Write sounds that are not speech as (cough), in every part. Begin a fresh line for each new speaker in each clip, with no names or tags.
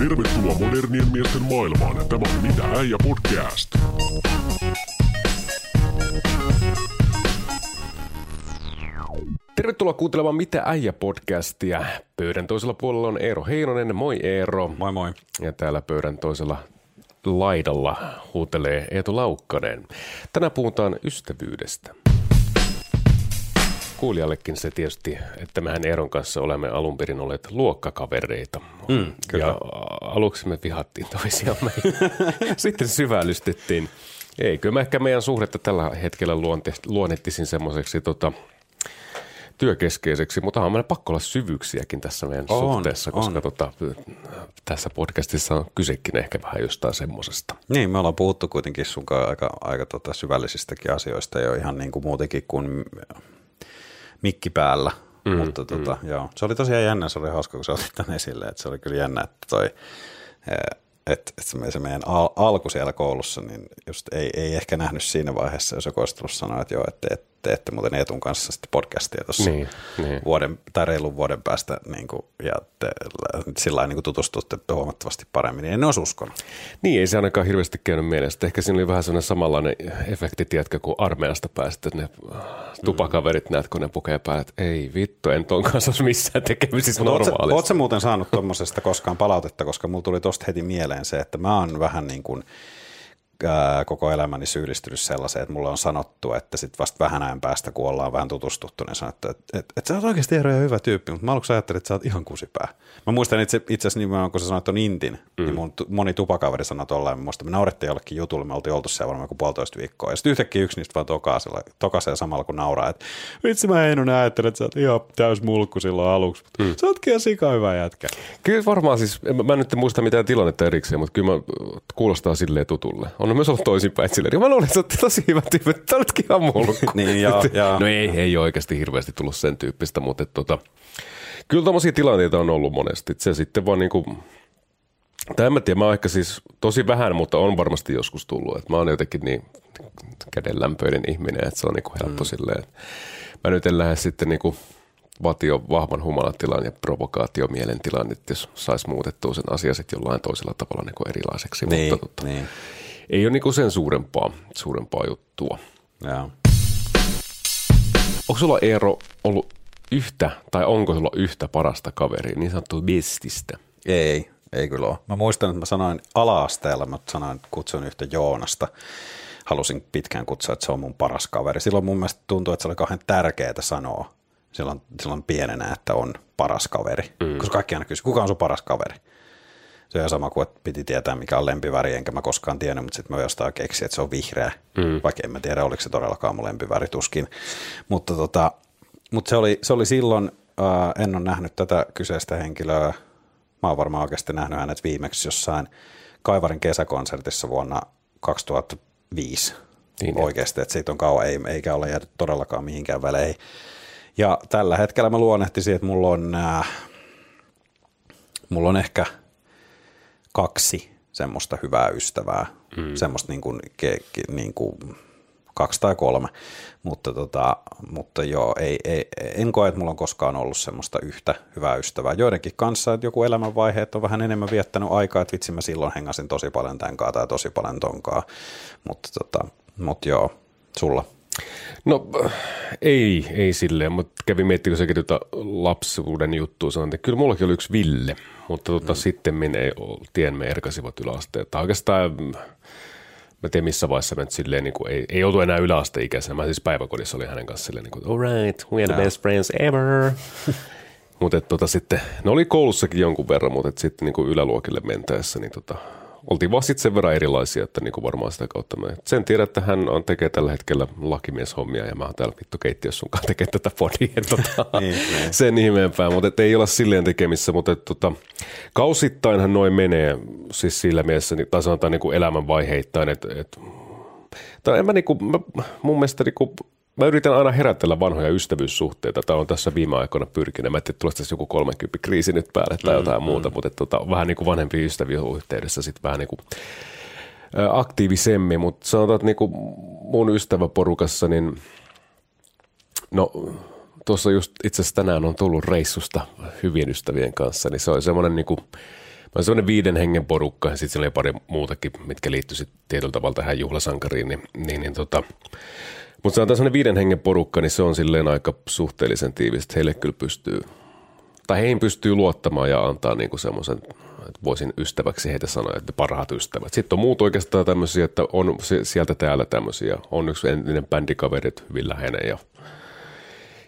Tervetuloa modernien miesten maailmaan. Tämä on Mitä äijä podcast.
Tervetuloa kuuntelemaan Mitä äijä podcastia. Pöydän toisella puolella on Eero Heinonen. Moi Eero.
Moi moi.
Ja täällä pöydän toisella laidalla huutelee Eetu Laukkanen. Tänään puhutaan ystävyydestä. Kuulijallekin se tietysti, että mehän Eeron kanssa olemme alun perin olleet luokkakavereita.
Mm, kyllä.
ja aluksi me vihattiin toisiamme. (laughs) Sitten syvällystettiin. Ei, kyllä mä ehkä meidän suhdetta tällä hetkellä luonte, luonnettisin semmoiseksi tota, työkeskeiseksi, mutta on pakko olla syvyyksiäkin tässä meidän
On,
suhteessa, koska
on.
tota, tässä podcastissa on kysekin ehkä vähän jostain semmoisesta.
Niin, me ollaan puhuttu kuitenkin sun aika, aika tota syvällisistäkin asioista jo ihan niin kuin muutenkin kuin mikki päällä. Mm, Mutta tota, mm. joo, se oli tosiaan jännä, se oli hauska, kun sä otit tämän esille, että se oli kyllä jännä, että toi, eh, että et se me- se meidän al- alku siellä koulussa, niin just ei, ei ehkä nähnyt siinä vaiheessa, jos joku olisi tullut sanoa, että joo, että te, teette muuten Eetun kanssa sitten podcastia tuossa
Niin, niin.
vuoden tai reilun vuoden päästä niin kuin, ja te sillä niin tutustutte huomattavasti paremmin, niin en olisi uskonut.
Niin, ei se ainakaan hirveästi käynyt mielestä. Ehkä siinä oli vähän sellainen samanlainen efekti, tiedätkö, kun armeijasta pääsit, ne tupakaverit näet, kun ne pukee päälle, että ei vittu, en ton kanssa missään tekemisissä normaalisti.
Oletko muuten saanut tuommoisesta koskaan palautetta, koska mulla tuli tosta heti mieleen se, että mä oon vähän niin kuin ää, koko elämäni syyllistynyt sellaiseen, että mulle on sanottu, että sit vasta vähän ajan päästä, kun ollaan vähän tutustuttu, niin sanottu, että, että, että sä oot oikeasti Eero hyvä tyyppi, mutta mä aluksi ajattelin, että sä oot ihan kusipää. Mä muistan itse, itse asiassa nimenomaan, kun sä sanoit on intin, mm. niin mun moni tupakaveri sanoi tollaan, mä muistan, me naurettiin jollekin jutulle, me oltiin oltu siellä varmaan joku puolitoista viikkoa, ja sitten yhtäkkiä yksi niistä vaan tokaisella, tokaisee samalla kun nauraa, että vitsi mä en ajattele, että sä oot ihan täys mulkku silloin aluksi, mutta mm. sä ootkin ihan sika hyvä jätkä.
Kyllä varmaan siis, mä en nyt muista mitään tilannetta erikseen, mutta kyllä mä, kuulostaa silleen tutulle. On myös ollut toisinpäin että silleen. Mä luulen, että sä oot tosi hyvä tyyppi, että oletkin ihan mulkku. (laughs)
Niin, joo, joo.
No ei, ei oikeasti hirveästi tullut sen tyyppistä, mutta et, tota, kyllä tommosia tilanteita on ollut monesti. Se sitten vaan niinku, tai en mä tiedä, mä oon ehkä siis tosi vähän, mutta on varmasti joskus tullut. Et mä oon jotenkin niin kädenlämpöinen ihminen, että se on niinku helppo mm. silleen. että Mä nyt en lähde sitten niinku vatio vahvan humalatilan ja provokaatio mielentilan, että jos saisi muutettua sen asian sitten jollain toisella tavalla niinku erilaiseksi.
Niin,
mutta
niin.
Ei ole niinku sen suurempaa, suurempaa juttua.
Joo.
Onko sulla Eero ollut yhtä, tai onko sulla yhtä parasta kaveria, niin sanottua bestistä?
Ei, ei kyllä ole. Mä muistan, että mä sanoin ala-asteella, mä sanoin, kutsun yhtä Joonasta. Halusin pitkään kutsua, että se on mun paras kaveri. Silloin mun mielestä tuntuu, että se oli kauhean tärkeää sanoa silloin, silloin pienenä, että on paras kaveri. Mm. Koska kaikki aina kysyy, kuka on sun paras kaveri? Se on sama kuin, että piti tietää, mikä on lempiväri, enkä mä koskaan tiennyt, mutta sitten mä jostain keksin, että se on vihreä. Mm. Vaikka en mä tiedä, oliko se todellakaan mun lempiväri, tuskin. Mutta, tota, mutta se, oli, se oli silloin, ää, en ole nähnyt tätä kyseistä henkilöä Mä oon varmaan oikeasti nähnyt hänet viimeksi jossain Kaivarin kesäkonsertissa vuonna 2005
Niin,
niin, oikeasti, että siitä on kauan, ei, eikä ole jäänyt todellakaan mihinkään väleihin. Ja tällä hetkellä mä luonnehtisin, että mulla on, äh, mulla on ehkä kaksi semmoista hyvää ystävää, mm. semmoista niin kuin, ke, ke, niin kuin kaksi tai kolme, mutta, tota, mutta joo, ei, ei, en koe, että mulla on koskaan ollut semmoista yhtä hyvää ystävää. Joidenkin kanssa, että joku elämänvaihe, on vähän enemmän viettänyt aikaa, että vitsi mä silloin hengasin tosi paljon tämän tai tosi paljon tonkaa, mutta, tota, mutta joo, sulla.
No ei, ei silleen, mutta kävin miettimään, sekin tuota lapsuuden juttua, sanoin, että kyllä mullakin oli yksi Ville, mutta tota, mm. sitten ei ole, tiemme erkasivat yläasteet. Tai oikeastaan, mä tiedän missä vaiheessa mä nyt silleen, niin kuin, ei, ei oltu enää yläasteikäisenä. Mä siis päiväkodissa olin hänen kanssaan silleen, niin kuin, all right, we are the best friends ever. (laughs) mutta tota, sitten, ne oli koulussakin jonkun verran, mutta et sitten niin kuin yläluokille mentäessä, niin tota, oltiin vaan sitten sen verran erilaisia, että niin kuin varmaan sitä kautta me. Sen tiedän, että hän on, tekee tällä hetkellä lakimieshommia ja mä oon täällä vittu keittiössä sun kanssa tekee tätä podia. Tota, (laughs)
Niin, niin.
sen ihmeempää, mutta et ei olla silleen tekemissä, mutta et, tota, kausittainhan noin menee siis sillä mielessä, niin- tai sanotaan niin kuin elämänvaiheittain, että et, tai en mä, niinku, mä mun mielestä niinku, mä yritän aina herätellä vanhoja ystävyyssuhteita. Tämä on tässä viime aikoina pyrkinyt. Mä en tiedä, tässä joku 30 kriisi nyt päälle tai jotain mm, muuta, mutta et, tota, vähän niin kuin vanhempia ystäviä yhteydessä sitten vähän niin kuin aktiivisemmin, mutta sanotaan, että niin kuin mun ystäväporukassa, niin no tuossa just itse asiassa tänään on tullut reissusta hyvien ystävien kanssa, niin se oli semmoinen niin kuin, olin semmoinen viiden hengen porukka ja sitten siellä oli pari muutakin, mitkä liittyi tietyllä tavalla tähän juhlasankariin, niin, niin, niin tota, mutta sanotaan semmoinen viiden hengen porukka, niin se on silleen aika suhteellisen tiivistä. Heille kyllä pystyy, tai heihin pystyy luottamaan ja antaa niinku semmoisen, että voisin ystäväksi heitä sanoa, että parhaat ystävät. Sitten on muut oikeastaan tämmöisiä, että on sieltä täällä tämmöisiä. On yksi entinen bändikaveri, hyvin läheinen ja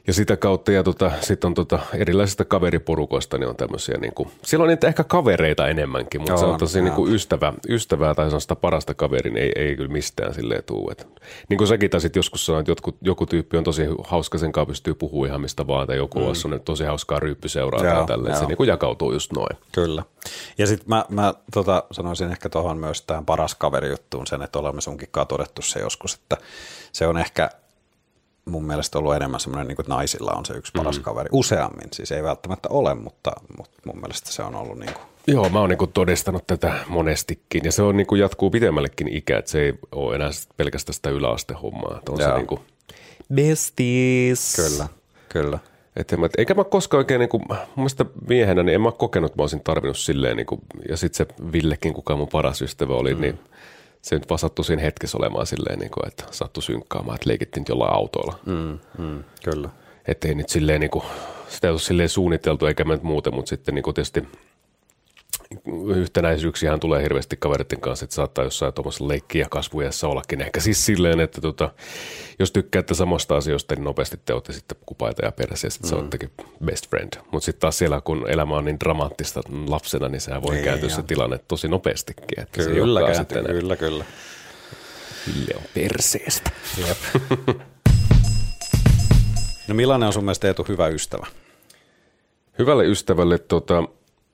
ja sitä kautta, ja tota, sitten on tota, erilaisista kaveriporukoista, niin on tämmöisiä, niin kuin, siellä on niitä ehkä kavereita enemmänkin, mutta se on tosi niin kuin ystävä, ystävää tai sellaista parasta kaverin, ei, ei kyllä mistään silleen tuu. Et, niin kuin säkin taisit joskus sanoa, että jotkut, joku tyyppi on tosi hauska, sen kanssa pystyy puhumaan ihan mistä vaan, tai joku mm. on tosi hauskaa ryyppyseuraa tai tälleen, se niin kuin jakautuu just noin.
Kyllä. Ja sitten mä, mä tota, sanoisin ehkä tuohon myös tähän paras kaverijuttuun sen, että olemme sunkin todettu se joskus, että se on ehkä mun mielestä ollut enemmän semmoinen, niin kuin, että naisilla on se yksi paras mm. kaveri. Useammin, siis ei välttämättä ole, mutta, mutta mun mielestä se on ollut niin kuin.
Joo, mä oon niin kuin todistanut tätä monestikin ja se on niin kuin jatkuu pidemmällekin ikä, että se ei ole enää pelkästään sitä yläastehommaa. Että on Joo. se niin kuin besties.
Kyllä, kyllä.
Et mä, eikä mä koskaan oikein, niin kuin, mun mielestä miehenä, niin en mä kokenut, että mä olisin tarvinnut silleen, niin kuin, ja sitten se Villekin, kuka mun paras ystävä oli, mm. niin – se nyt vaan sattui siinä hetkessä olemaan silleen, niin kuin, että sattui synkkaamaan, että leikittiin jollain autolla.
Mm, mm, kyllä.
Että ei nyt silleen, niin kuin, sitä ei ole silleen suunniteltu eikä nyt muuten, mutta sitten niin kuin tietysti yhtenäisyyksiähän tulee hirveästi kaveritten kanssa, että saattaa jossain tuommoisessa leikkiä kasvujassa ollakin. Ehkä siis silleen, että tota, jos tykkäätte samasta asioista, niin nopeasti te olette sitten kupaita ja perässä ja sitten mm. se best friend. Mutta sitten taas siellä, kun elämä on niin dramaattista lapsena, niin sehän voi kääntyä se tilanne tosi nopeastikin. Että
kyllä, se kääntyy, kyllä, kyllä.
Ville on perseestä. Jep. (laughs)
no millainen on sun mielestä Eetu hyvä ystävä?
Hyvälle ystävälle tota,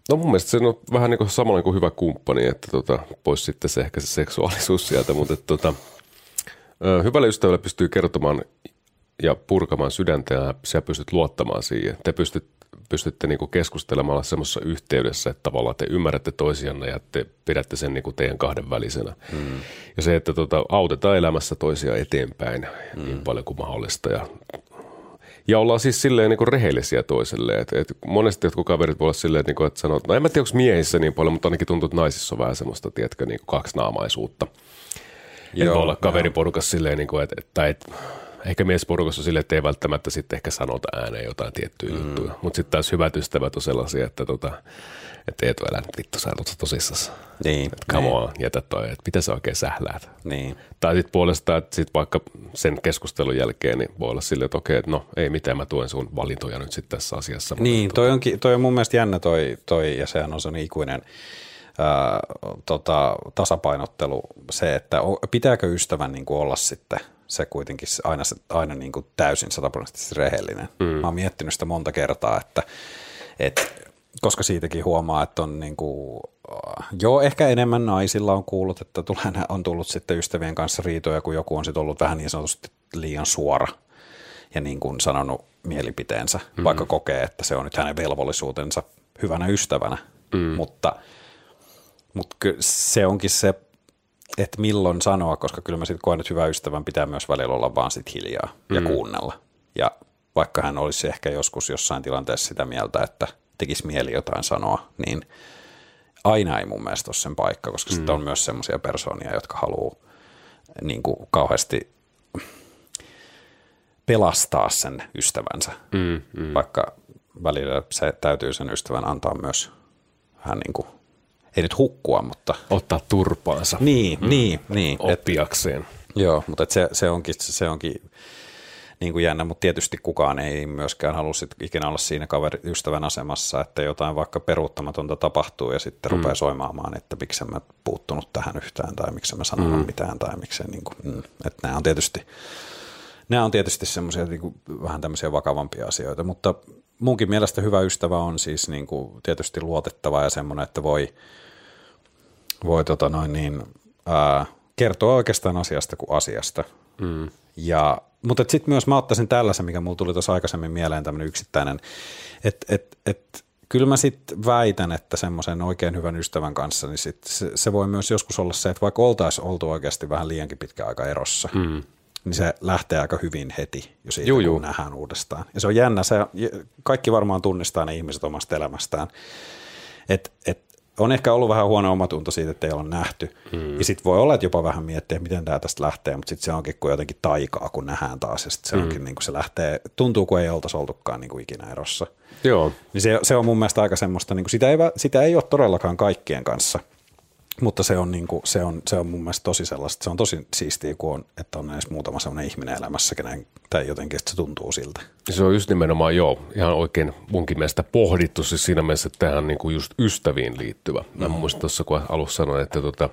No mun mielestä se on vähän niin kuin samalla kuin hyvä kumppani, että tota, pois sitten se ehkä se seksuaalisuus sieltä, mutta että tota, hyvälle ystävälle pystyy kertomaan ja purkamaan sydäntä ja sä pystyt luottamaan siihen. Te pystyt, pystytte niin kuin keskustelemaan semmoisessa yhteydessä, että tavallaan te ymmärrätte toisianne ja te pidätte sen niin kuin teidän kahden välisenä. Mm. Ja se, että tota, autetaan elämässä toisia eteenpäin mm. niin paljon kuin mahdollista ja ja ollaan siis silleen niin kuin rehellisiä toiselle. Et, et monesti jotkut kaverit voi olla silleen, että, niin kuin, että sanoo, no en mä tiedä, onko miehissä niin paljon, mutta ainakin tuntuu, että naisissa on vähän semmoista, tiedätkö, niin kuin kaksinaamaisuutta. Joo, voi olla kaveriporukassa silleen, niin kuin, että, että, että ehkä miesporukassa silleen, että ei välttämättä sitten ehkä sanota ääneen jotain tiettyjä mm. juttuja. Mutta sitten taas hyvät ystävät on sellaisia, että tota, että Eetu, älä nyt vittu, sä olet tosissaan.
Niin.
Että come niin. on, jätä toi, että mitä sä oikein sähläät.
Niin.
Tai sitten puolestaan, että sit vaikka sen keskustelun jälkeen, niin voi olla silleen, että okei, että no ei mitään, mä tuen sun valintoja nyt sitten tässä asiassa.
Niin, toi, onkin, toi on mun mielestä jännä toi, toi ja sehän on sellainen ikuinen ää, tota, tasapainottelu, se, että pitääkö ystävän niin olla sitten se kuitenkin aina, aina niin kuin täysin sataprosenttisesti rehellinen. Mm. Mä oon miettinyt sitä monta kertaa, että, että koska siitäkin huomaa, että on niin kuin, joo, ehkä enemmän naisilla on kuullut, että tulee, on tullut sitten ystävien kanssa riitoja, kun joku on sitten ollut vähän niin sanotusti liian suora ja niin kuin sanonut mielipiteensä, mm-hmm. vaikka kokee, että se on nyt hänen velvollisuutensa hyvänä ystävänä, mm. mutta, mutta se onkin se, että milloin sanoa, koska kyllä mä sitten koen, että hyvä ystävän pitää myös välillä olla vaan sit hiljaa ja mm. kuunnella. Ja vaikka hän olisi ehkä joskus jossain tilanteessa sitä mieltä, että – tekisi mieli jotain sanoa, niin aina ei mun mielestä ole sen paikka, koska mm. sitten on myös semmoisia persoonia, jotka haluaa niin kuin kauheasti pelastaa sen ystävänsä, mm, mm. vaikka välillä se täytyy sen ystävän antaa myös vähän niin kuin, ei nyt hukkua, mutta...
Ottaa turpaansa.
Niin, mm. niin, niin.
Oppiakseen. Et,
joo, mutta et se, se, onkin, se onkin niin kuin jännä, mutta tietysti kukaan ei myöskään halua sit ikinä olla siinä kaveri, ystävän asemassa, että jotain vaikka peruuttamatonta tapahtuu ja sitten mm. rupeaa soimaamaan, että miksi mä puuttunut tähän yhtään tai miksi mä sanon mm. mitään tai miksi niin kuin, mm, että nämä on tietysti nämä on tietysti semmoisia niin kuin, vähän tämmöisiä vakavampia asioita, mutta munkin mielestä hyvä ystävä on siis niin kuin, tietysti luotettava ja semmoinen, että voi, voi tota noin niin, ää, kertoa oikeastaan asiasta kuin asiasta. Mm. Ja mutta sitten myös mä ottaisin tällaisen, mikä mulla tuli tuossa aikaisemmin mieleen, tämmöinen yksittäinen, että et, et, kyllä mä sitten väitän, että semmoisen oikein hyvän ystävän kanssa, niin sit se, se voi myös joskus olla se, että vaikka oltaisiin oltu oikeasti vähän liiankin pitkä aika erossa, mm. niin se lähtee aika hyvin heti, jos siitä juu, juu. nähdään uudestaan. Ja se on jännä, se, kaikki varmaan tunnistaa ne ihmiset omasta elämästään, että et, on ehkä ollut vähän huono omatunto siitä, että ei ole nähty. Mm. Ja sitten voi olla, että jopa vähän miettiä, miten tämä tästä lähtee, mutta sitten se onkin kuin jotenkin taikaa, kun nähdään taas. Ja sitten se mm. onkin niin kuin se lähtee, tuntuu kuin ei oltaisi oltukaan niin kuin ikinä erossa.
Joo.
Niin se, se on mun mielestä aika semmoista, niin kuin sitä, ei, sitä ei ole todellakaan kaikkien kanssa – mutta se on, niin kuin, se, on, se on mun mielestä tosi sellaista, se on tosi siistiä, kun on, että on edes muutama sellainen ihminen elämässä, kenen, tai jotenkin että se tuntuu siltä.
Se on just nimenomaan, joo, ihan oikein munkin mielestä pohdittu siis siinä mielessä, että tähän niin kuin just ystäviin liittyvä. Mä mm. muistan tuossa, kun alussa sanoin, että tota,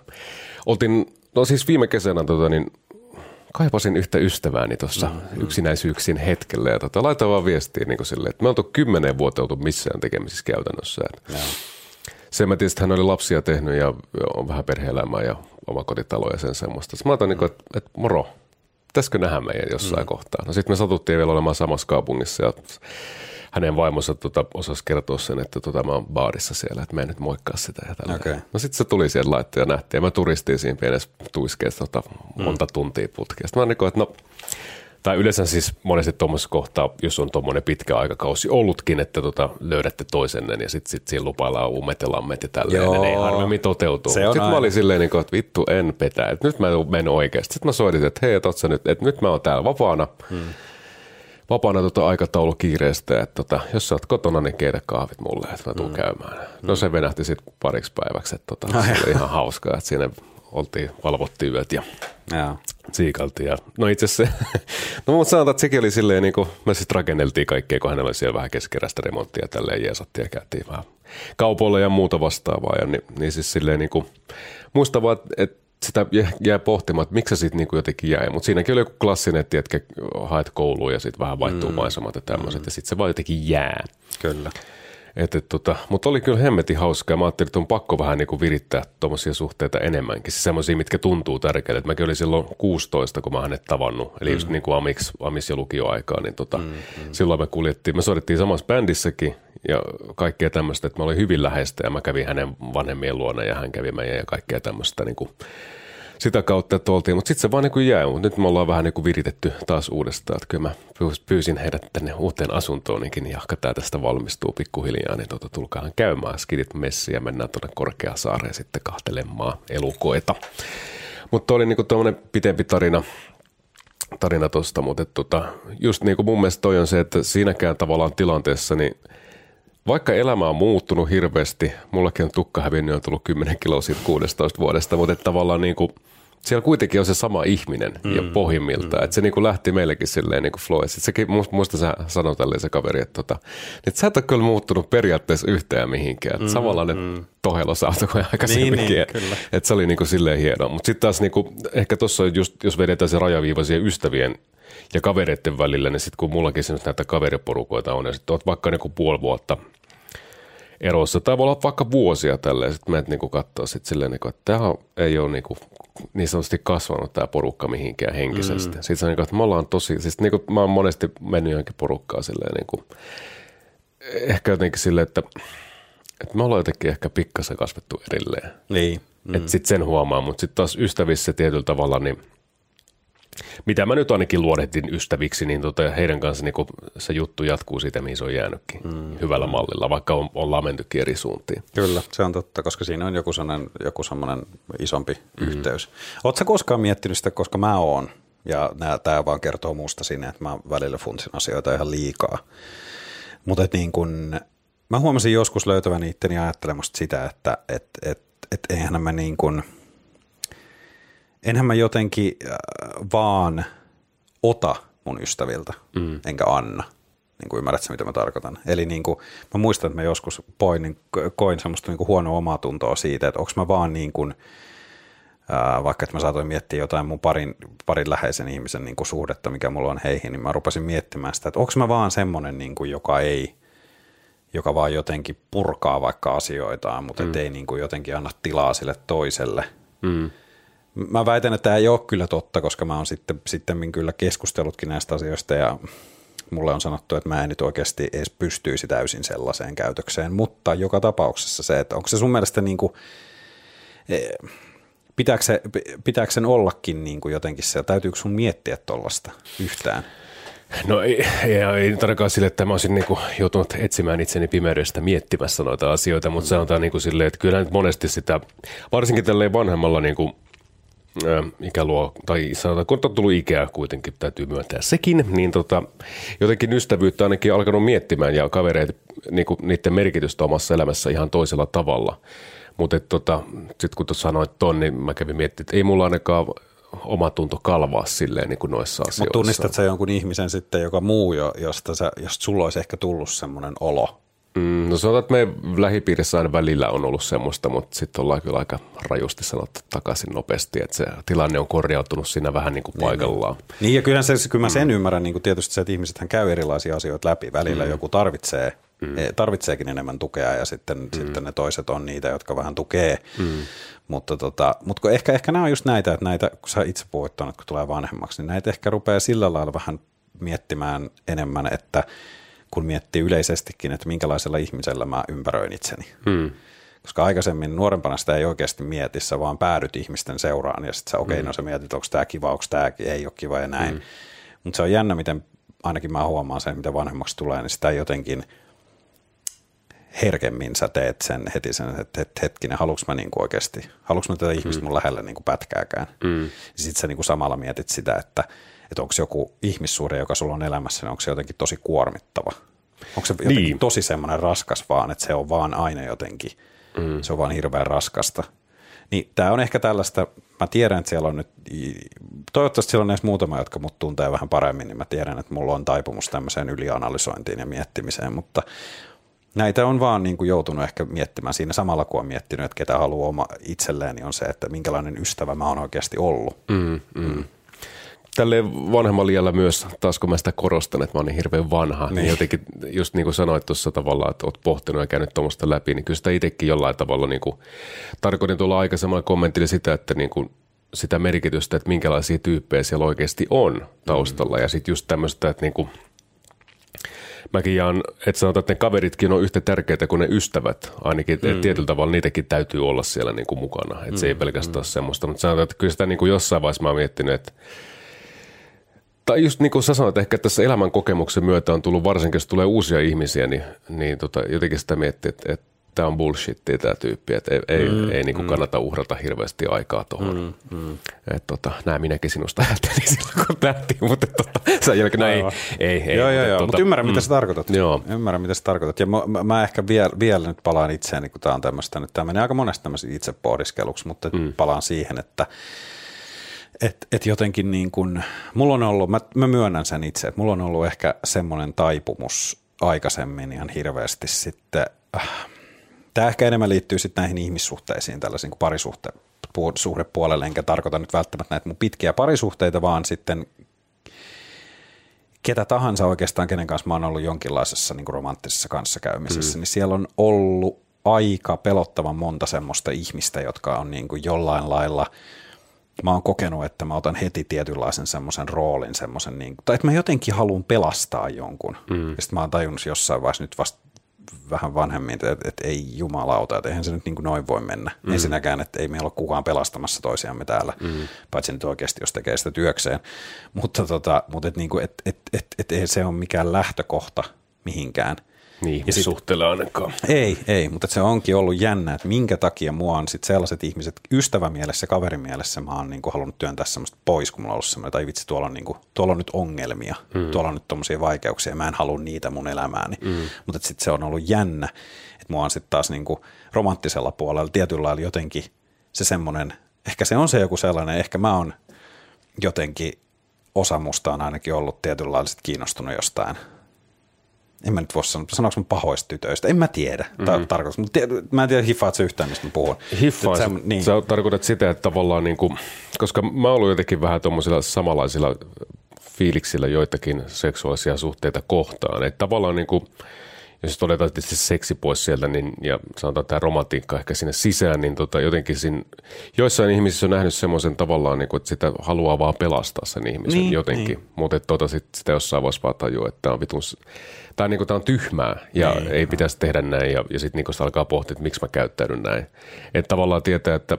oltiin, no siis viime kesänä tota, niin kaipasin yhtä ystävääni tuossa mm, yksinäisyyksin hetkellä ja tota, laitoin vaan viestiä niin kuin silleen, että me oltu kymmenen vuotta oltu missään tekemisissä käytännössä. Että, se mä tietysti hän oli lapsia tehnyt ja on vähän perhe-elämää ja oma kotitalo ja sen semmoista. Sitten mä otan, mm. niin että, että moro, pitäisikö nähdä meidän jossain mm. kohtaa. No sitten me satuttiin vielä olemaan samassa kaupungissa ja hänen vaimonsa tota, osasi kertoa sen, että tota, mä oon baarissa siellä, että mä en nyt moikkaa sitä. Ja okay. No sitten se tuli sieltä laitteen ja nähtiin ja mä turistiin siinä pienessä tuiskeessa tota, monta mm. tuntia putkea. Sitten mä niin kuin, että no tai yleensä siis monesti tuommoisessa kohtaa, jos on tuommoinen pitkä aikakausi ollutkin, että tota, löydätte toisenne ja sitten sit siinä lupaillaan uumet ja lammet ja tälleen, Joo. ne ei harvemmin toteutuu. Sitten mä olin silleen, niin kuin, että vittu en petä, että nyt mä menen oikeasti. Sitten mä soitin, että hei, että nyt, että nyt mä oon täällä vapaana. Hmm vapaana tota aikataulu kiireestä, että tota, jos sä oot kotona, niin keitä kahvit mulle, että mä tuun mm. käymään. No se venähti sitten pariksi päiväksi, että tota, se oli ihan hauskaa, että siinä oltiin, valvottiin yöt ja ja. Siikaltiin. Ja, no itse se, (laughs) no mutta sanotaan, että sekin oli silleen, niin kuin, me sitten rakenneltiin kaikkea, kun hänellä oli siellä vähän keskeräistä remonttia ja tälleen jeesattiin ja käytiin vähän kaupoilla ja muuta vastaavaa. Ja niin, niin siis silleen niin kuin, muista vaan, että sitä jää pohtimaan, että miksi se sitten niin jotenkin jäi. Mutta siinäkin oli joku klassinen, että haet kouluun ja sitten vähän vaihtuu mm. maisemat ja tämmöiset. Mm. Ja sitten se vaan jotenkin jää.
Kyllä.
Et, et, tota, mutta oli kyllä hemmetin hauskaa. Mä ajattelin, että on pakko vähän niin kuin virittää tuommoisia suhteita enemmänkin. Siis semmoisia, mitkä tuntuu tärkeille. Et mäkin olin silloin 16, kun mä hänet tavannut. Eli mm. just niin kuin Amix, Amis ja lukioaikaa. Niin tota, mm, mm. Silloin me kuljettiin, me soitettiin samassa bändissäkin ja kaikkea tämmöistä, että mä olin hyvin läheistä ja mä kävin hänen vanhemmien luona ja hän kävi meidän ja kaikkea tämmöistä niin kuin sitä kautta, että oltiin. Mutta sitten se vaan niin kuin jäi, mutta nyt me ollaan vähän niin kuin viritetty taas uudestaan. Että kyllä mä pyysin heidät tänne uuteen asuntoonkin, niin jahka tämä tästä valmistuu pikkuhiljaa, niin tuota, tulkaahan käymään skidit messi ja mennään tuonne Korkeasaareen sitten kahtelemaan elukoita. Mutta oli niin kuin pitempi tarina, tarina tosta, mutta tota, just niin kuin mun mielestä toi on se, että siinäkään tavallaan tilanteessa, niin vaikka elämä on muuttunut hirveästi, mullakin on tukka hävinnyt, on tullut 10 kiloa siitä 16 vuodesta, mutta tavallaan niin kuin, siellä kuitenkin on se sama ihminen mm, ja pohjimmiltaan. Mm. Että se niin kuin lähti meillekin silleen niin kuin flow. Sekin, muista sä sanoi tälleen se kaveri, että, tota, että sä et ole kyllä muuttunut periaatteessa yhtään mihinkään. Mm, samanlainen mm. tohelosauto kuin aikaisemminkin. Niin, niin, että se oli niin kuin silleen hienoa. Mutta sitten taas niin kuin, ehkä tuossa just, jos vedetään se rajaviiva siihen ystävien ja kavereiden välillä, niin sitten kun mullakin näitä kaveriporukoita on, ja sitten oot vaikka niin kuin puoli vuotta – erossa. Tai voi olla vaikka vuosia tälleen, sitten menet niinku katsoa sit silleen, niinku, että tämä ei ole niinku, niin sanotusti kasvanut tämä porukka mihinkään henkisesti. Mm. Sitten on niinku, että me ollaan tosi, siis niinku, mä oon monesti mennyt johonkin porukkaan silleen niinku, ehkä jotenkin silleen, että, että me ollaan jotenkin ehkä pikkasen kasvettu erilleen.
Niin.
Mm. Että sitten sen huomaa, mutta sitten taas ystävissä tietyllä tavalla, niin – mitä mä nyt ainakin luodehdin ystäviksi, niin tota, heidän kanssa niin se juttu jatkuu siitä, mihin se on jäänytkin mm. hyvällä mallilla, vaikka on, ollaan mentykin eri suuntiin.
Kyllä, se on totta, koska siinä on joku sellainen, joku sellainen isompi mm. yhteys. Oletko koskaan miettinyt sitä, koska mä oon, ja tämä vaan kertoo muusta sinne, että mä välillä funtsin asioita ihan liikaa. Mutta niin kun, mä huomasin joskus löytävän itteni ajattelemasta sitä, että et, et, et eihän mä niin kuin – enhän mä jotenkin äh, vaan ota mun ystäviltä, mm. enkä anna. Niin kuin ymmärrät mitä mä tarkoitan. Eli niin kuin, mä muistan, että mä joskus poin, niin, koin semmoista niin kuin huonoa omaa tuntoa siitä, että onko mä vaan niin kuin, ää, äh, vaikka että mä saatoin miettiä jotain mun parin, parin läheisen ihmisen niin kuin suhdetta, mikä mulla on heihin, niin mä rupesin miettimään sitä, että onko mä vaan semmoinen, niin kuin, joka ei, joka vaan jotenkin purkaa vaikka asioitaan, mutta mm. ei niin kuin jotenkin anna tilaa sille toiselle. Mm Mä väitän, että tämä ei ole kyllä totta, koska mä oon sitten, sitten kyllä keskustellutkin näistä asioista ja mulle on sanottu, että mä en nyt oikeasti edes pystyisi täysin sellaiseen käytökseen, mutta joka tapauksessa se, että onko se sun mielestä niin kuin, e, pitääkö, se, pitääkö sen ollakin niin kuin jotenkin se, täytyykö sun miettiä tuollaista yhtään?
No ei, ei, ei tarkoita sille, että mä olisin niinku joutunut etsimään itseni pimeydestä miettimässä noita asioita, mutta sanotaan niinku silleen, että kyllä nyt monesti sitä, varsinkin tälleen vanhemmalla niinku, ä, ikäluo, tai sanotaan, kun on tullut ikää kuitenkin, täytyy myöntää sekin, niin tota, jotenkin ystävyyttä ainakin alkanut miettimään ja kavereita, niinku, niiden merkitystä omassa elämässä ihan toisella tavalla. Mutta tota, sitten kun sanoit ton, niin mä kävin miettimään, että ei mulla ainakaan oma tunto kalvaa silleen niin kuin noissa asioissa.
Mutta tunnistat sä jonkun ihmisen sitten, joka muu, jo, josta, sä, josta sulla olisi ehkä tullut semmoinen olo?
Mm, no sanotaan, että meidän lähipiirissä aina välillä on ollut semmoista, mutta sitten ollaan kyllä aika rajusti sanottu takaisin nopeasti, että se tilanne on korjautunut siinä vähän niin kuin paikallaan.
Niin, niin ja kyllähän se, kyllä mä sen mm. ymmärrän, niin kuin tietysti se, että ihmisethän käy erilaisia asioita läpi. Välillä mm. joku tarvitsee, mm. E, tarvitseekin enemmän tukea ja sitten, mm. sitten ne toiset on niitä, jotka vähän tukee. Mm. Mutta, tota, mutta ehkä, ehkä nämä on just näitä, että näitä, kun sä itse puhuit että kun tulee vanhemmaksi, niin näitä ehkä rupeaa sillä lailla vähän miettimään enemmän, että kun miettii yleisestikin, että minkälaisella ihmisellä mä ympäröin itseni. Hmm. Koska aikaisemmin nuorempana sitä ei oikeasti mieti, sä vaan päädyt ihmisten seuraan ja sitten sä, okei, okay, hmm. no sä mietit, onko tämä kiva, onko tämä ei ole kiva ja näin. Hmm. Mutta se on jännä, miten ainakin mä huomaan sen, mitä vanhemmaksi tulee, niin sitä jotenkin – herkemmin sä teet sen heti sen, että, että hetkinen, haluanko mä niin kuin oikeasti, haluanko mä tätä mm. ihmistä mun lähellä niin kuin pätkääkään. Mm. Sitten sä niin kuin samalla mietit sitä, että, että onko joku ihmissuhde, joka sulla on elämässä, niin onko se jotenkin tosi kuormittava. Onko se jotenkin niin. tosi semmoinen raskas vaan, että se on vaan aina jotenkin, mm. se on vaan hirveän raskasta. Niin tämä on ehkä tällaista, mä tiedän, että siellä on nyt, toivottavasti siellä on edes muutama, jotka mut tuntee vähän paremmin, niin mä tiedän, että mulla on taipumus tämmöiseen ylianalysointiin ja miettimiseen, mutta näitä on vaan niin kuin joutunut ehkä miettimään siinä samalla, kun on miettinyt, että ketä haluaa oma itselleen, niin on se, että minkälainen ystävä mä oon oikeasti ollut. Mm, mm. Mm.
Tälle vanhemmalla iällä myös, taas kun mä sitä korostan, että mä oon niin hirveän vanha, niin, niin jotenkin just niin kuin sanoit tuossa tavalla, että oot pohtinut ja käynyt tuommoista läpi, niin kyllä sitä itsekin jollain tavalla niin kuin, tarkoitin tuolla aikaisemmalla kommentilla sitä, että niin kuin sitä merkitystä, että minkälaisia tyyppejä siellä oikeasti on taustalla mm. ja sitten just tämmöistä, että niin kuin – mäkin jaan, että sanotaan, että ne kaveritkin on yhtä tärkeitä kuin ne ystävät. Ainakin mm. tietyllä tavalla niitäkin täytyy olla siellä niin kuin mukana. Että mm. se ei mm, pelkästään mm. semmoista. Mutta sanotaan, että kyllä sitä niin kuin jossain vaiheessa mä oon miettinyt, että tai just niin kuin sä sanoit, ehkä tässä elämän kokemuksen myötä on tullut, varsinkin jos tulee uusia ihmisiä, niin, niin tota, jotenkin sitä miettii, että, että tämä on bullshittia tämä tyyppi, että ei, ei, mm, ei niin kuin mm. kannata uhrata hirveästi aikaa tuohon. Mm, mm. Että tota, näin minäkin sinusta ajattelin (laughs) silloin, kun nähtiin, mutta tota, sen jälkeen no, ei, ei, ei.
Joo, joo, joo, tota, mutta ymmärrän, mm. mitä sä tarkoitat. Joo. Ymmärrän, mitä sä tarkoitat. Ja mä, mä, mä ehkä vielä, vielä nyt palaan itseäni, kun tämä on tämmöistä, nyt tämä menee aika monesti tämmöisen itsepohdiskeluksi, mutta mm. palaan siihen, että et, et jotenkin niin kuin, mulla on ollut, mä, mä myönnän sen itse, että mulla on ollut ehkä semmoinen taipumus aikaisemmin ihan hirveästi sitten, äh, Tämä ehkä enemmän liittyy sitten näihin ihmissuhteisiin, tällaisiin kuin parisuhte, suhdepuolelle, enkä tarkoita nyt välttämättä näitä mun pitkiä parisuhteita, vaan sitten ketä tahansa oikeastaan, kenen kanssa mä oon ollut jonkinlaisessa niin kuin romanttisessa kanssakäymisessä, mm. niin siellä on ollut aika pelottavan monta semmoista ihmistä, jotka on niin kuin jollain lailla – mä oon kokenut, että mä otan heti tietynlaisen semmoisen roolin, semmoisen, niin, tai että mä jotenkin haluan pelastaa jonkun. Mm. Ja sitten mä oon tajunnut jossain vaiheessa nyt vasta vähän vanhemmin, että, että ei jumalauta, että eihän se nyt niin kuin noin voi mennä. Mm. Ensinnäkään, että ei meillä ole kukaan pelastamassa toisiamme täällä, mm. paitsi nyt oikeasti, jos tekee sitä työkseen. Mutta, tota, mutta et, niin kuin, et, et, et, et, ei se ole mikään lähtökohta mihinkään –
niin, suhteella ainakaan.
Ei, ei, mutta se onkin ollut jännä, että minkä takia mua on sit sellaiset ihmiset, ystävämielessä, kaverimielessä mä oon niinku halunnut työntää semmoista pois, kun mulla on ollut semmoinen, tai vitsi, tuolla on, niinku, tuolla on nyt ongelmia, mm. tuolla on nyt tommosia vaikeuksia, mä en halua niitä mun elämääni. Mm. Mutta sitten se on ollut jännä, että mua on sitten taas niinku romanttisella puolella tietyllä lailla jotenkin se semmoinen, ehkä se on se joku sellainen, ehkä mä oon jotenkin osa musta on ainakin ollut tietyllä lailla kiinnostunut jostain – en mä nyt voi sanoa, sanoinko mä pahoista tytöistä, en mä tiedä mm-hmm. tarkoitus, mutta mä en tiedä hiffaat se yhtään, mistä mä puhun.
Hiffaa, sä, niin. sä tarkoitat sitä, että tavallaan niin kuin, koska mä oon jotenkin vähän tuommoisilla samanlaisilla fiiliksillä joitakin seksuaalisia suhteita kohtaan, että tavallaan niin kuin, jos todetaan tietysti seksi pois sieltä niin, ja sanotaan tämä romantiikka ehkä sinne sisään, niin tota, jotenkin siinä, joissain ihmisissä on nähnyt semmoisen tavallaan, niin kuin, että sitä haluaa vaan pelastaa sen ihmisen niin, jotenkin, niin. mutta tota, sit sitä jossain vaiheessa vaan tajua, että tämä on vitun tämä niin kuin, tämä on tyhmää ja niin, ei pitäisi tehdä näin ja, ja sitten niin alkaa pohtia, että miksi mä käyttäydyn näin. Että tavallaan tietää, että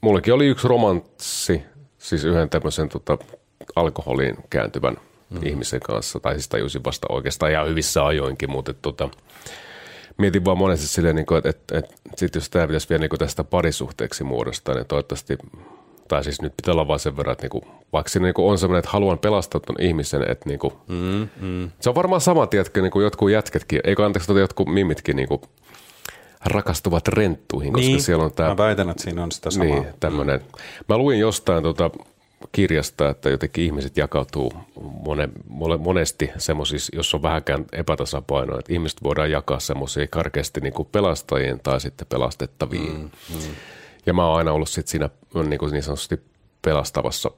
mullekin oli yksi romanssi, siis yhden tämmöisen tota, alkoholiin kääntyvän mm. ihmisen kanssa. Tai siis tajusin vasta oikeastaan ihan hyvissä ajoinkin, mutta et, tota, mietin vaan monesti silleen, niin kuin, että, että, että sit jos tämä pitäisi vielä niin kuin tästä parisuhteeksi muodostaa, niin toivottavasti tai siis nyt pitää olla vaan sen verran, että niinku, vaikka siinä niinku on semmoinen, että haluan pelastaa ton ihmisen, että niinku, mm, mm. se on varmaan sama, tiedätkö, niinku jotkut jätketkin, eikö anteeksi, tota jotkut mimitkin niinku, rakastuvat renttuihin, koska niin. siellä on tämä...
Mä väitän, että siinä on sitä samaa.
Niin, tämmöinen. Mä luin jostain tota kirjasta, että jotenkin ihmiset jakautuu mone, mone, monesti semmoisissa, jos on vähänkään epätasapainoa, että ihmiset voidaan jakaa semmoisia karkeasti niin kuin pelastajien tai sitten pelastettaviin. Mm, mm. Ja mä oon aina ollut sit siinä niin, kuin niin sanotusti pelastavassa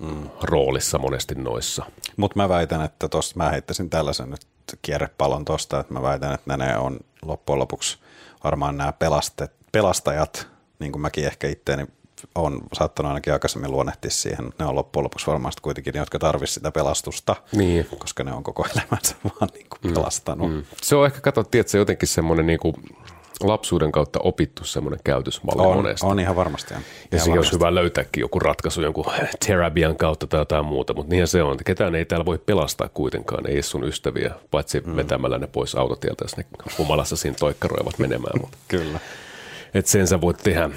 mm. roolissa monesti noissa.
Mutta mä väitän, että tosta mä heittäisin tällaisen nyt kierrepallon tosta, että mä väitän, että ne on loppujen lopuksi varmaan nämä pelastet, pelastajat, niin kuin mäkin ehkä itteeni on saattanut ainakin aikaisemmin luonnehtia siihen, ne on loppujen lopuksi varmaan kuitenkin ne, jotka tarvitsisivat sitä pelastusta, niin. koska ne on koko elämänsä (laughs) vaan niin kuin mm. pelastanut. Mm.
Se on ehkä, katsottu, että se jotenkin semmoinen niin kuin lapsuuden kautta opittu semmoinen käytösmalli
on,
monesti.
On ihan varmasti. On.
Ja siihen olisi hyvä löytääkin joku ratkaisu jonkun (laughs) terapian kautta tai jotain muuta, mutta niinhän se on. Että ketään ei täällä voi pelastaa kuitenkaan, ei sun ystäviä, paitsi mm. vetämällä ne pois autotieltä, jos ne humalassa siinä toikkaroivat menemään. Mutta. (laughs)
Kyllä.
Että sen sä voit tehdä.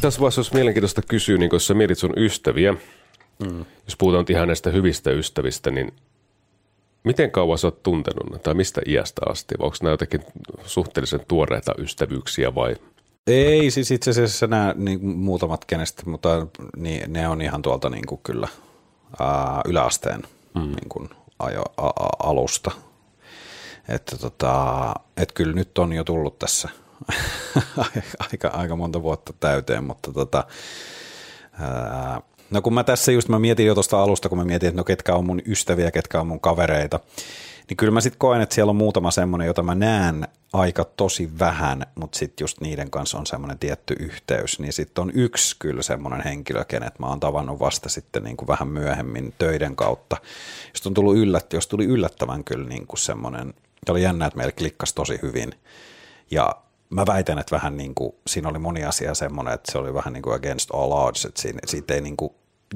Tässä vaiheessa olisi mielenkiintoista kysyä, niin kun sä mietit sun ystäviä, mm. jos puhutaan ihan näistä hyvistä ystävistä, niin Miten kauan sä oot tuntenut tai mistä iästä asti? Onko nämä jotenkin suhteellisen tuoreita ystävyyksiä vai?
Ei, siis itse asiassa nämä niin, muutamat kenestä, mutta niin, ne on ihan tuolta niin kuin kyllä ää, yläasteen mm. niin kuin ajo, a, a, alusta. Että tota, et kyllä nyt on jo tullut tässä (laughs) aika, aika monta vuotta täyteen, mutta tota, ää, No kun mä tässä just mä mietin jo tuosta alusta, kun mä mietin, että no ketkä on mun ystäviä, ketkä on mun kavereita, niin kyllä mä sitten koen, että siellä on muutama semmoinen, jota mä näen aika tosi vähän, mutta sitten just niiden kanssa on semmoinen tietty yhteys, niin sitten on yksi kyllä semmoinen henkilö, kenet mä oon tavannut vasta sitten niin kuin vähän myöhemmin töiden kautta, jos on tullut yllät, jos tuli yllättävän kyllä niin kuin semmoinen, oli jännä, että meillä klikkasi tosi hyvin, ja mä väitän, että vähän niin kuin, siinä oli moni asia semmoinen, että se oli vähän niin kuin against all odds, että siinä, siitä ei niin kuin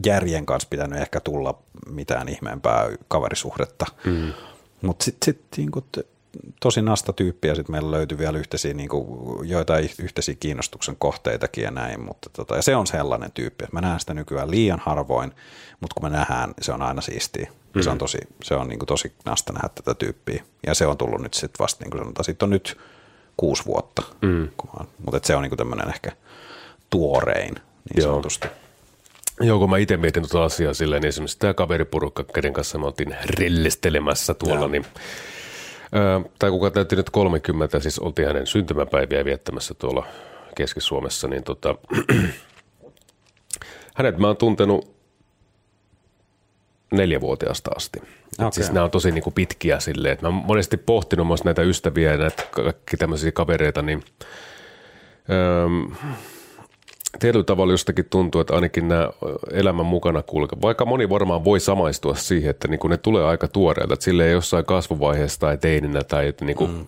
järjen kanssa pitänyt ehkä tulla mitään ihmeempää kaverisuhdetta. Mm. Mutta sitten sit, niin kuin, tosi nasta tyyppiä, sitten meillä löytyi vielä yhteisiä, niin kuin, joitain yhteisiä kiinnostuksen kohteitakin ja näin, mutta tota, ja se on sellainen tyyppi, että mä näen sitä nykyään liian harvoin, mutta kun me nähdään, se on aina siistiä. Mm. Se on, tosi, se on niin kuin, tosi nasta nähdä tätä tyyppiä. Ja se on tullut nyt sitten vasta, niin kuin sanotaan, sitten on nyt kuusi vuotta. Mm. Mutta se on niinku tämmöinen ehkä tuorein niin Joo. sanotusti.
Joo, kun mä itse mietin tuota asiaa silleen, niin esimerkiksi tämä kaveriporukka, kenen kanssa me oltiin rillistelemässä tuolla, Joo. niin ää, tai kuka täytti nyt 30, siis oltiin hänen syntymäpäiviä viettämässä tuolla Keski-Suomessa, niin tota, (clears throat) hänet mä oon tuntenut neljävuotiaasta asti. Okay. Siis nämä on tosi niin kuin pitkiä silleen, mä oon monesti pohtinut myös näitä ystäviä ja näitä kaikki tämmöisiä kavereita, niin öö, tietyllä tavalla jostakin tuntuu, että ainakin nämä elämän mukana kulkevat. Vaikka moni varmaan voi samaistua siihen, että niin kuin ne tulee aika tuoreelta, että silleen jossain kasvuvaiheessa tai teininä tai että niin kuin, mm.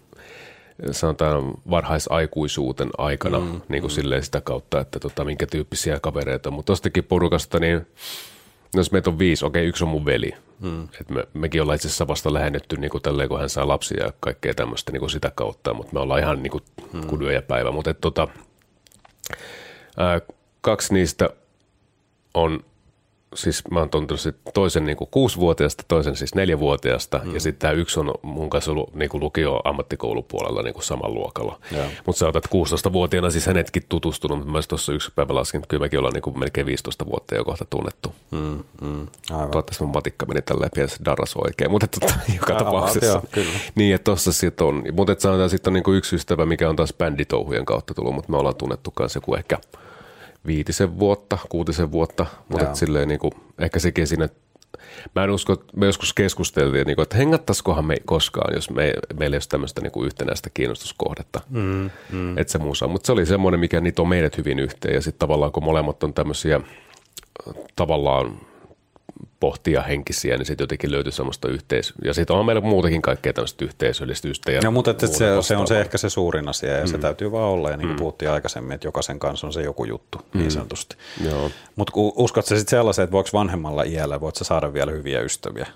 sanotaan varhaisaikuisuuten aikana mm. niin kuin mm. silleen sitä kautta, että tota, minkä tyyppisiä kavereita. Mutta tostakin porukasta, niin No jos meitä on viisi, okei, yksi on mun veli. Hmm. Et me, mekin ollaan itse asiassa vasta lähennetty niin kuin tälleen, kun hän saa lapsia ja kaikkea tämmöistä niin kuin sitä kautta, mutta me ollaan ihan niin kuin kuin ja päivä. Mutta tota, kaksi niistä on siis mä oon tuntenut sit toisen niin kuin kuusivuotiaasta, toisen siis neljävuotiaasta mm. ja sitten tämä yksi on mun kanssa ollut niin kuin lukio ammattikoulupuolella niin kuin saman luokalla. Mutta sä otat 16-vuotiaana siis hänetkin tutustunut, mutta mä tuossa yksi päivä laskin, että kyllä mekin ollaan niin kuin melkein 15 vuotta jo kohta tunnettu. Mm, mm, Toivottavasti mun matikka meni tälleen pienessä darras oikein, mutta tota, (laughs) joka aivan, tapauksessa. Joo, kyllä. Niin, että tossa sitten on, mutta sanotaan sitten on niin kuin yksi ystävä, mikä on taas bänditouhujen kautta tullut, mutta me ollaan tunnettu kanssa joku ehkä – viitisen vuotta, kuutisen vuotta, mutta silleen niin kuin, ehkä sekin siinä, mä en usko, me joskus keskusteltiin, niin kuin, että hengattaisikohan me koskaan, jos me, meillä ei olisi tämmöistä niin kuin yhtenäistä kiinnostuskohdetta, mm, mm. että se muussa. Mutta se oli semmoinen, mikä niitä on meidät hyvin yhteen ja sitten tavallaan kun molemmat on tämmöisiä tavallaan pohtia henkisiä, niin sitten jotenkin löytyy semmoista yhteisöä. Ja sitten on meillä muutakin kaikkea tämmöistä yhteisöllistystä. Ja
No, mutta että se, se on se ehkä se suurin asia ja mm. se täytyy vaan olla. Ja niin kuin mm. puhuttiin aikaisemmin, että jokaisen kanssa on se joku juttu mm. niin sanotusti.
Joo.
Mutta uskotko sä sitten sellaisen, että voiko vanhemmalla iällä, voit sä saada vielä hyviä ystäviä?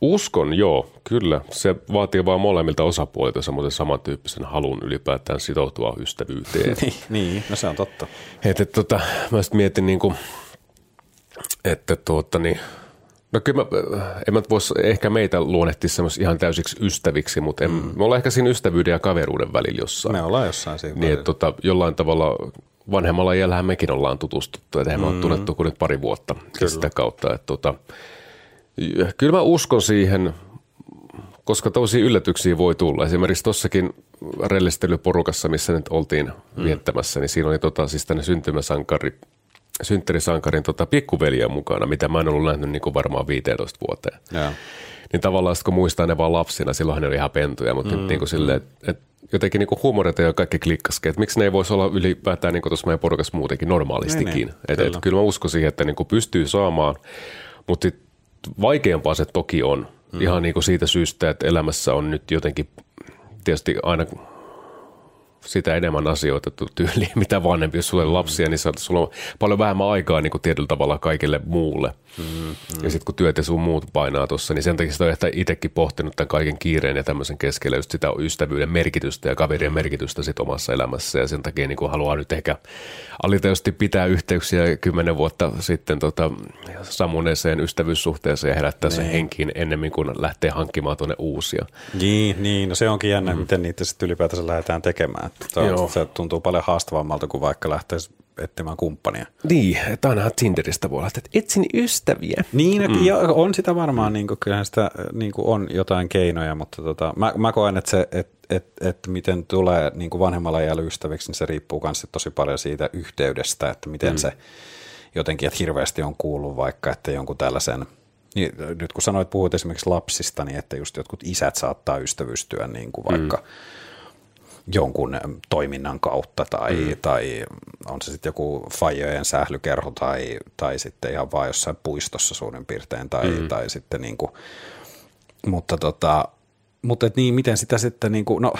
Uskon, joo, kyllä. Se vaatii vaan molemmilta osapuolilta semmoisen samantyyppisen halun ylipäätään sitoutua ystävyyteen. (laughs)
niin, niin, no se on totta.
että tota, mä sitten mietin niin kuin, että tuota niin, no kyllä mä, en mä vois ehkä meitä luonnehtia semmoisia ihan täysiksi ystäviksi, mutta en, mm. me ollaan ehkä siinä ystävyyden ja kaveruuden välillä jossain.
Me ollaan jossain siinä.
Niin, että tota, jollain tavalla vanhemmalla iällähän mekin ollaan tutustuttu, että mm. me ole tunnettu kuin nyt pari vuotta kyllä. sitä kautta. Että tota, kyllä mä uskon siihen, koska tosi yllätyksiä voi tulla. Esimerkiksi tuossakin rellistelyporukassa, missä nyt oltiin mm. viettämässä, niin siinä oli tota, siis tänne syntymäsankari, synttärisankarin tota, pikkuveliä mukana, mitä mä en ollut nähnyt niin kuin varmaan 15 vuoteen.
Joo.
Niin tavallaan sitten kun muistaa ne vaan lapsina, silloin ne oli ihan pentuja, mutta mm, nyt niin kuin silleen, että et jotenkin niin kuin huumorit ja kaikki klikkaskin, että miksi ne ei voisi olla ylipäätään niin tuossa meidän porukassa muutenkin normaalistikin.
Niin, niin,
et,
kyllä.
kyllä mä uskon siihen, että niin kuin pystyy saamaan, mutta sit vaikeampaa se toki on. Mm. Ihan niin kuin siitä syystä, että elämässä on nyt jotenkin tietysti aina sitä enemmän asioita tyyliin, (laughs) mitä vanhempi. Jos sulla on lapsia, niin sä- sulla on paljon vähemmän aikaa niin kuin tietyllä tavalla kaikille muulle. Mm, Ja sitten kun työt ja sun muut painaa tuossa, niin sen takia sitä on ehkä itsekin pohtinut tämän kaiken kiireen ja tämmöisen keskellä just sitä ystävyyden merkitystä ja kaverien merkitystä sit omassa elämässä. Ja sen takia niin kuin haluaa nyt ehkä alitajuisesti pitää yhteyksiä kymmenen vuotta sitten tota, sammuneeseen ystävyyssuhteeseen ja herättää sen henkiin ennemmin kuin lähtee hankkimaan tuonne uusia.
Niin, niin, no se onkin jännä, mm. miten niitä sitten ylipäätänsä lähdetään tekemään. Että Se, on, se tuntuu paljon haastavammalta kuin vaikka lähtisi etsimään kumppania.
Niin, että ainahan Tinderistä voi että etsin ystäviä.
Niin, mm. ja on sitä varmaan, niin kuin, kyllähän sitä niin kuin on jotain keinoja, mutta tota, mä, mä koen, että se, että et, et miten tulee niin kuin vanhemmalla iällä ystäviksi, niin se riippuu myös tosi paljon siitä yhteydestä, että miten mm. se jotenkin, että hirveästi on kuullut vaikka, että jonkun tällaisen, niin, nyt kun sanoit, puhuit esimerkiksi lapsista, niin että just jotkut isät saattaa ystävystyä niin kuin vaikka mm jonkun toiminnan kautta tai, mm. tai on se sitten joku fajojen sählykerho tai, tai sitten ihan vaan jossain puistossa suurin piirtein tai, mm. tai sitten niin kuin, mutta tota, mutta et niin, miten sitä sitten niin kuin, no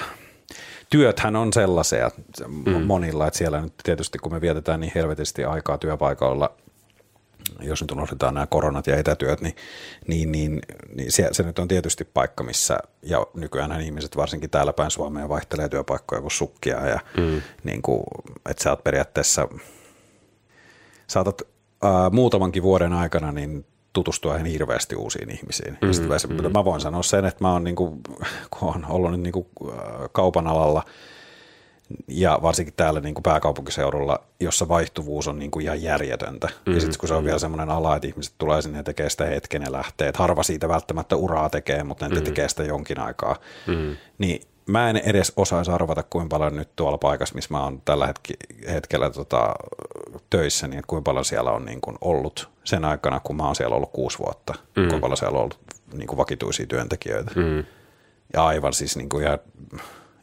työthän on sellaisia mm. monilla, että siellä nyt tietysti kun me vietetään niin helvetisti aikaa työpaikalla, jos nyt unohdetaan nämä koronat ja etätyöt, niin, niin, niin, niin se, se nyt on tietysti paikka, missä, ja nykyään ihmiset varsinkin täällä päin Suomea vaihtelee työpaikkoja kuin sukkia, ja mm. niin kuin, että sä oot periaatteessa, saatat ää, muutamankin vuoden aikana niin tutustua ihan hirveästi uusiin ihmisiin. Mm, ja sitten mm. mä voin sanoa sen, että mä oon, niin kuin, (laughs) kun on ollut nyt niin kuin, kaupan alalla, ja varsinkin täällä niin kuin pääkaupunkiseudulla, jossa vaihtuvuus on niin kuin ihan järjetöntä. Mm, ja sitten kun se on vielä semmoinen ala, että ihmiset tulee sinne ja tekee sitä hetken ja lähtee, että harva siitä välttämättä uraa tekee, mutta ne mm. tekee sitä jonkin aikaa, mm. niin mä en edes osaisi arvata, kuinka paljon nyt tuolla paikassa, missä mä oon tällä hetki, hetkellä tota, töissä, niin että kuinka paljon siellä on niin kuin ollut sen aikana, kun mä oon siellä ollut kuusi vuotta, mm. kuinka paljon siellä on ollut niin kuin vakituisia työntekijöitä. Mm. Ja aivan siis niin kuin ihan,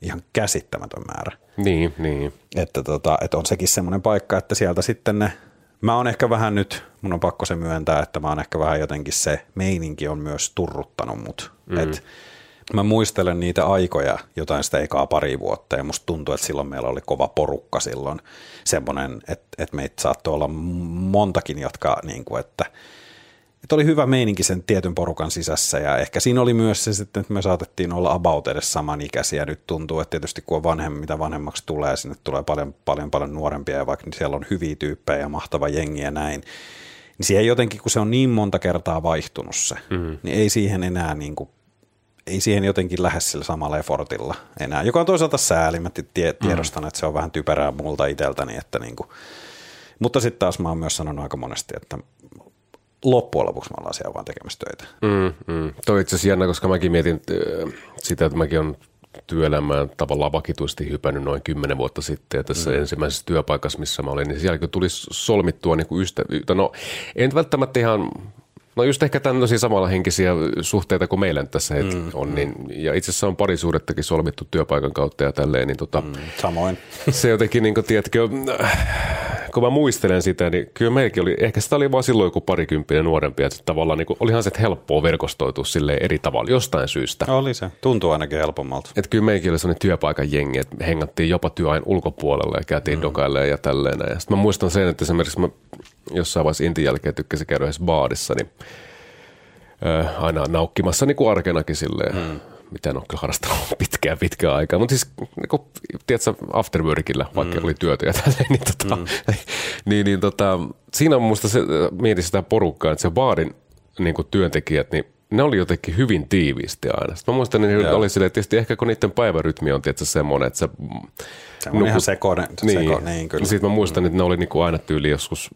ihan käsittämätön määrä.
Niin, niin.
Että, tota, että on sekin semmoinen paikka, että sieltä sitten ne, mä oon ehkä vähän nyt, mun on pakko se myöntää, että mä oon ehkä vähän jotenkin se meininki on myös turruttanut mut. Mm. Et mä muistelen niitä aikoja, jotain sitä ekaa pari vuotta, ja musta tuntuu, että silloin meillä oli kova porukka silloin, semmoinen, että, että meitä saattoi olla montakin, jotka niin kuin, että että oli hyvä meininki sen tietyn porukan sisässä ja ehkä siinä oli myös se sitten, että me saatettiin olla about edes samanikäisiä. Nyt tuntuu, että tietysti kun on vanhemmin, mitä vanhemmaksi tulee, sinne tulee paljon, paljon, paljon nuorempia ja vaikka siellä on hyviä tyyppejä ja mahtava jengi ja näin, niin siihen jotenkin, kun se on niin monta kertaa vaihtunut se, mm. niin ei siihen enää niin kuin, ei siihen jotenkin lähde sillä samalla effortilla enää, joka on toisaalta sääli. Mä tie, tiedostan, mm. että se on vähän typerää multa itseltäni, että niin kuin, mutta sitten taas mä oon myös sanonut aika monesti, että loppujen lopuksi me ollaan siellä vaan tekemässä töitä.
Mm, mm. Toi itse asiassa jännä, koska mäkin mietin sitä, että mäkin on työelämään tavallaan vakituisesti hypännyt noin kymmenen vuotta sitten. Ja tässä mm. ensimmäisessä työpaikassa, missä mä olin, niin siellä kun tuli solmittua niin kuin ystävyyttä. No, en välttämättä ihan No just ehkä tämmöisiä samalla henkisiä suhteita kuin meillä tässä mm, on. Niin, ja itse asiassa on pari suurettakin solmittu työpaikan kautta ja tälleen. Niin tota, mm,
Samoin. (laughs)
se jotenkin, niin kuin, tiedätkö, kun mä muistelen sitä, niin kyllä meilläkin oli, ehkä sitä oli vaan silloin joku parikymppinen nuorempi, että tavallaan niin kuin, olihan se helppoa verkostoitua sille eri tavalla jostain syystä.
Oli se. Tuntuu ainakin helpommalta.
Että kyllä meilläkin oli sellainen työpaikan jengi, että hengattiin jopa työajan ulkopuolella ja käytiin mm. dokailemaan ja tälleen. Ja sitten mä muistan sen, että esimerkiksi mä jossain vaiheessa intin jälkeen tykkäsin käydä yhdessä baadissa, niin äh, aina naukkimassa niin kuin arkenakin silleen. Mm mitä en ole kyllä harrastanut (laughs) pitkään pitkään aikaa. Mutta siis, niin tiedätkö, afterworkilla, vaikka mm. oli työtä ja tälleen, niin, tota, mm. (laughs) niin, niin tota, siinä on musta se, mietin sitä porukkaa, että se baarin niin työntekijät, niin ne oli jotenkin hyvin tiiviisti aina. Sitten mä muistan, että ne oli silleen, tietysti ehkä kun niiden päivärytmi on tietysti semmoinen, että se...
Se on ihan sekoinen.
Niin, seko, niin kyllä. Sitten mä muistan, mm. että ne oli niin kuin aina tyyli joskus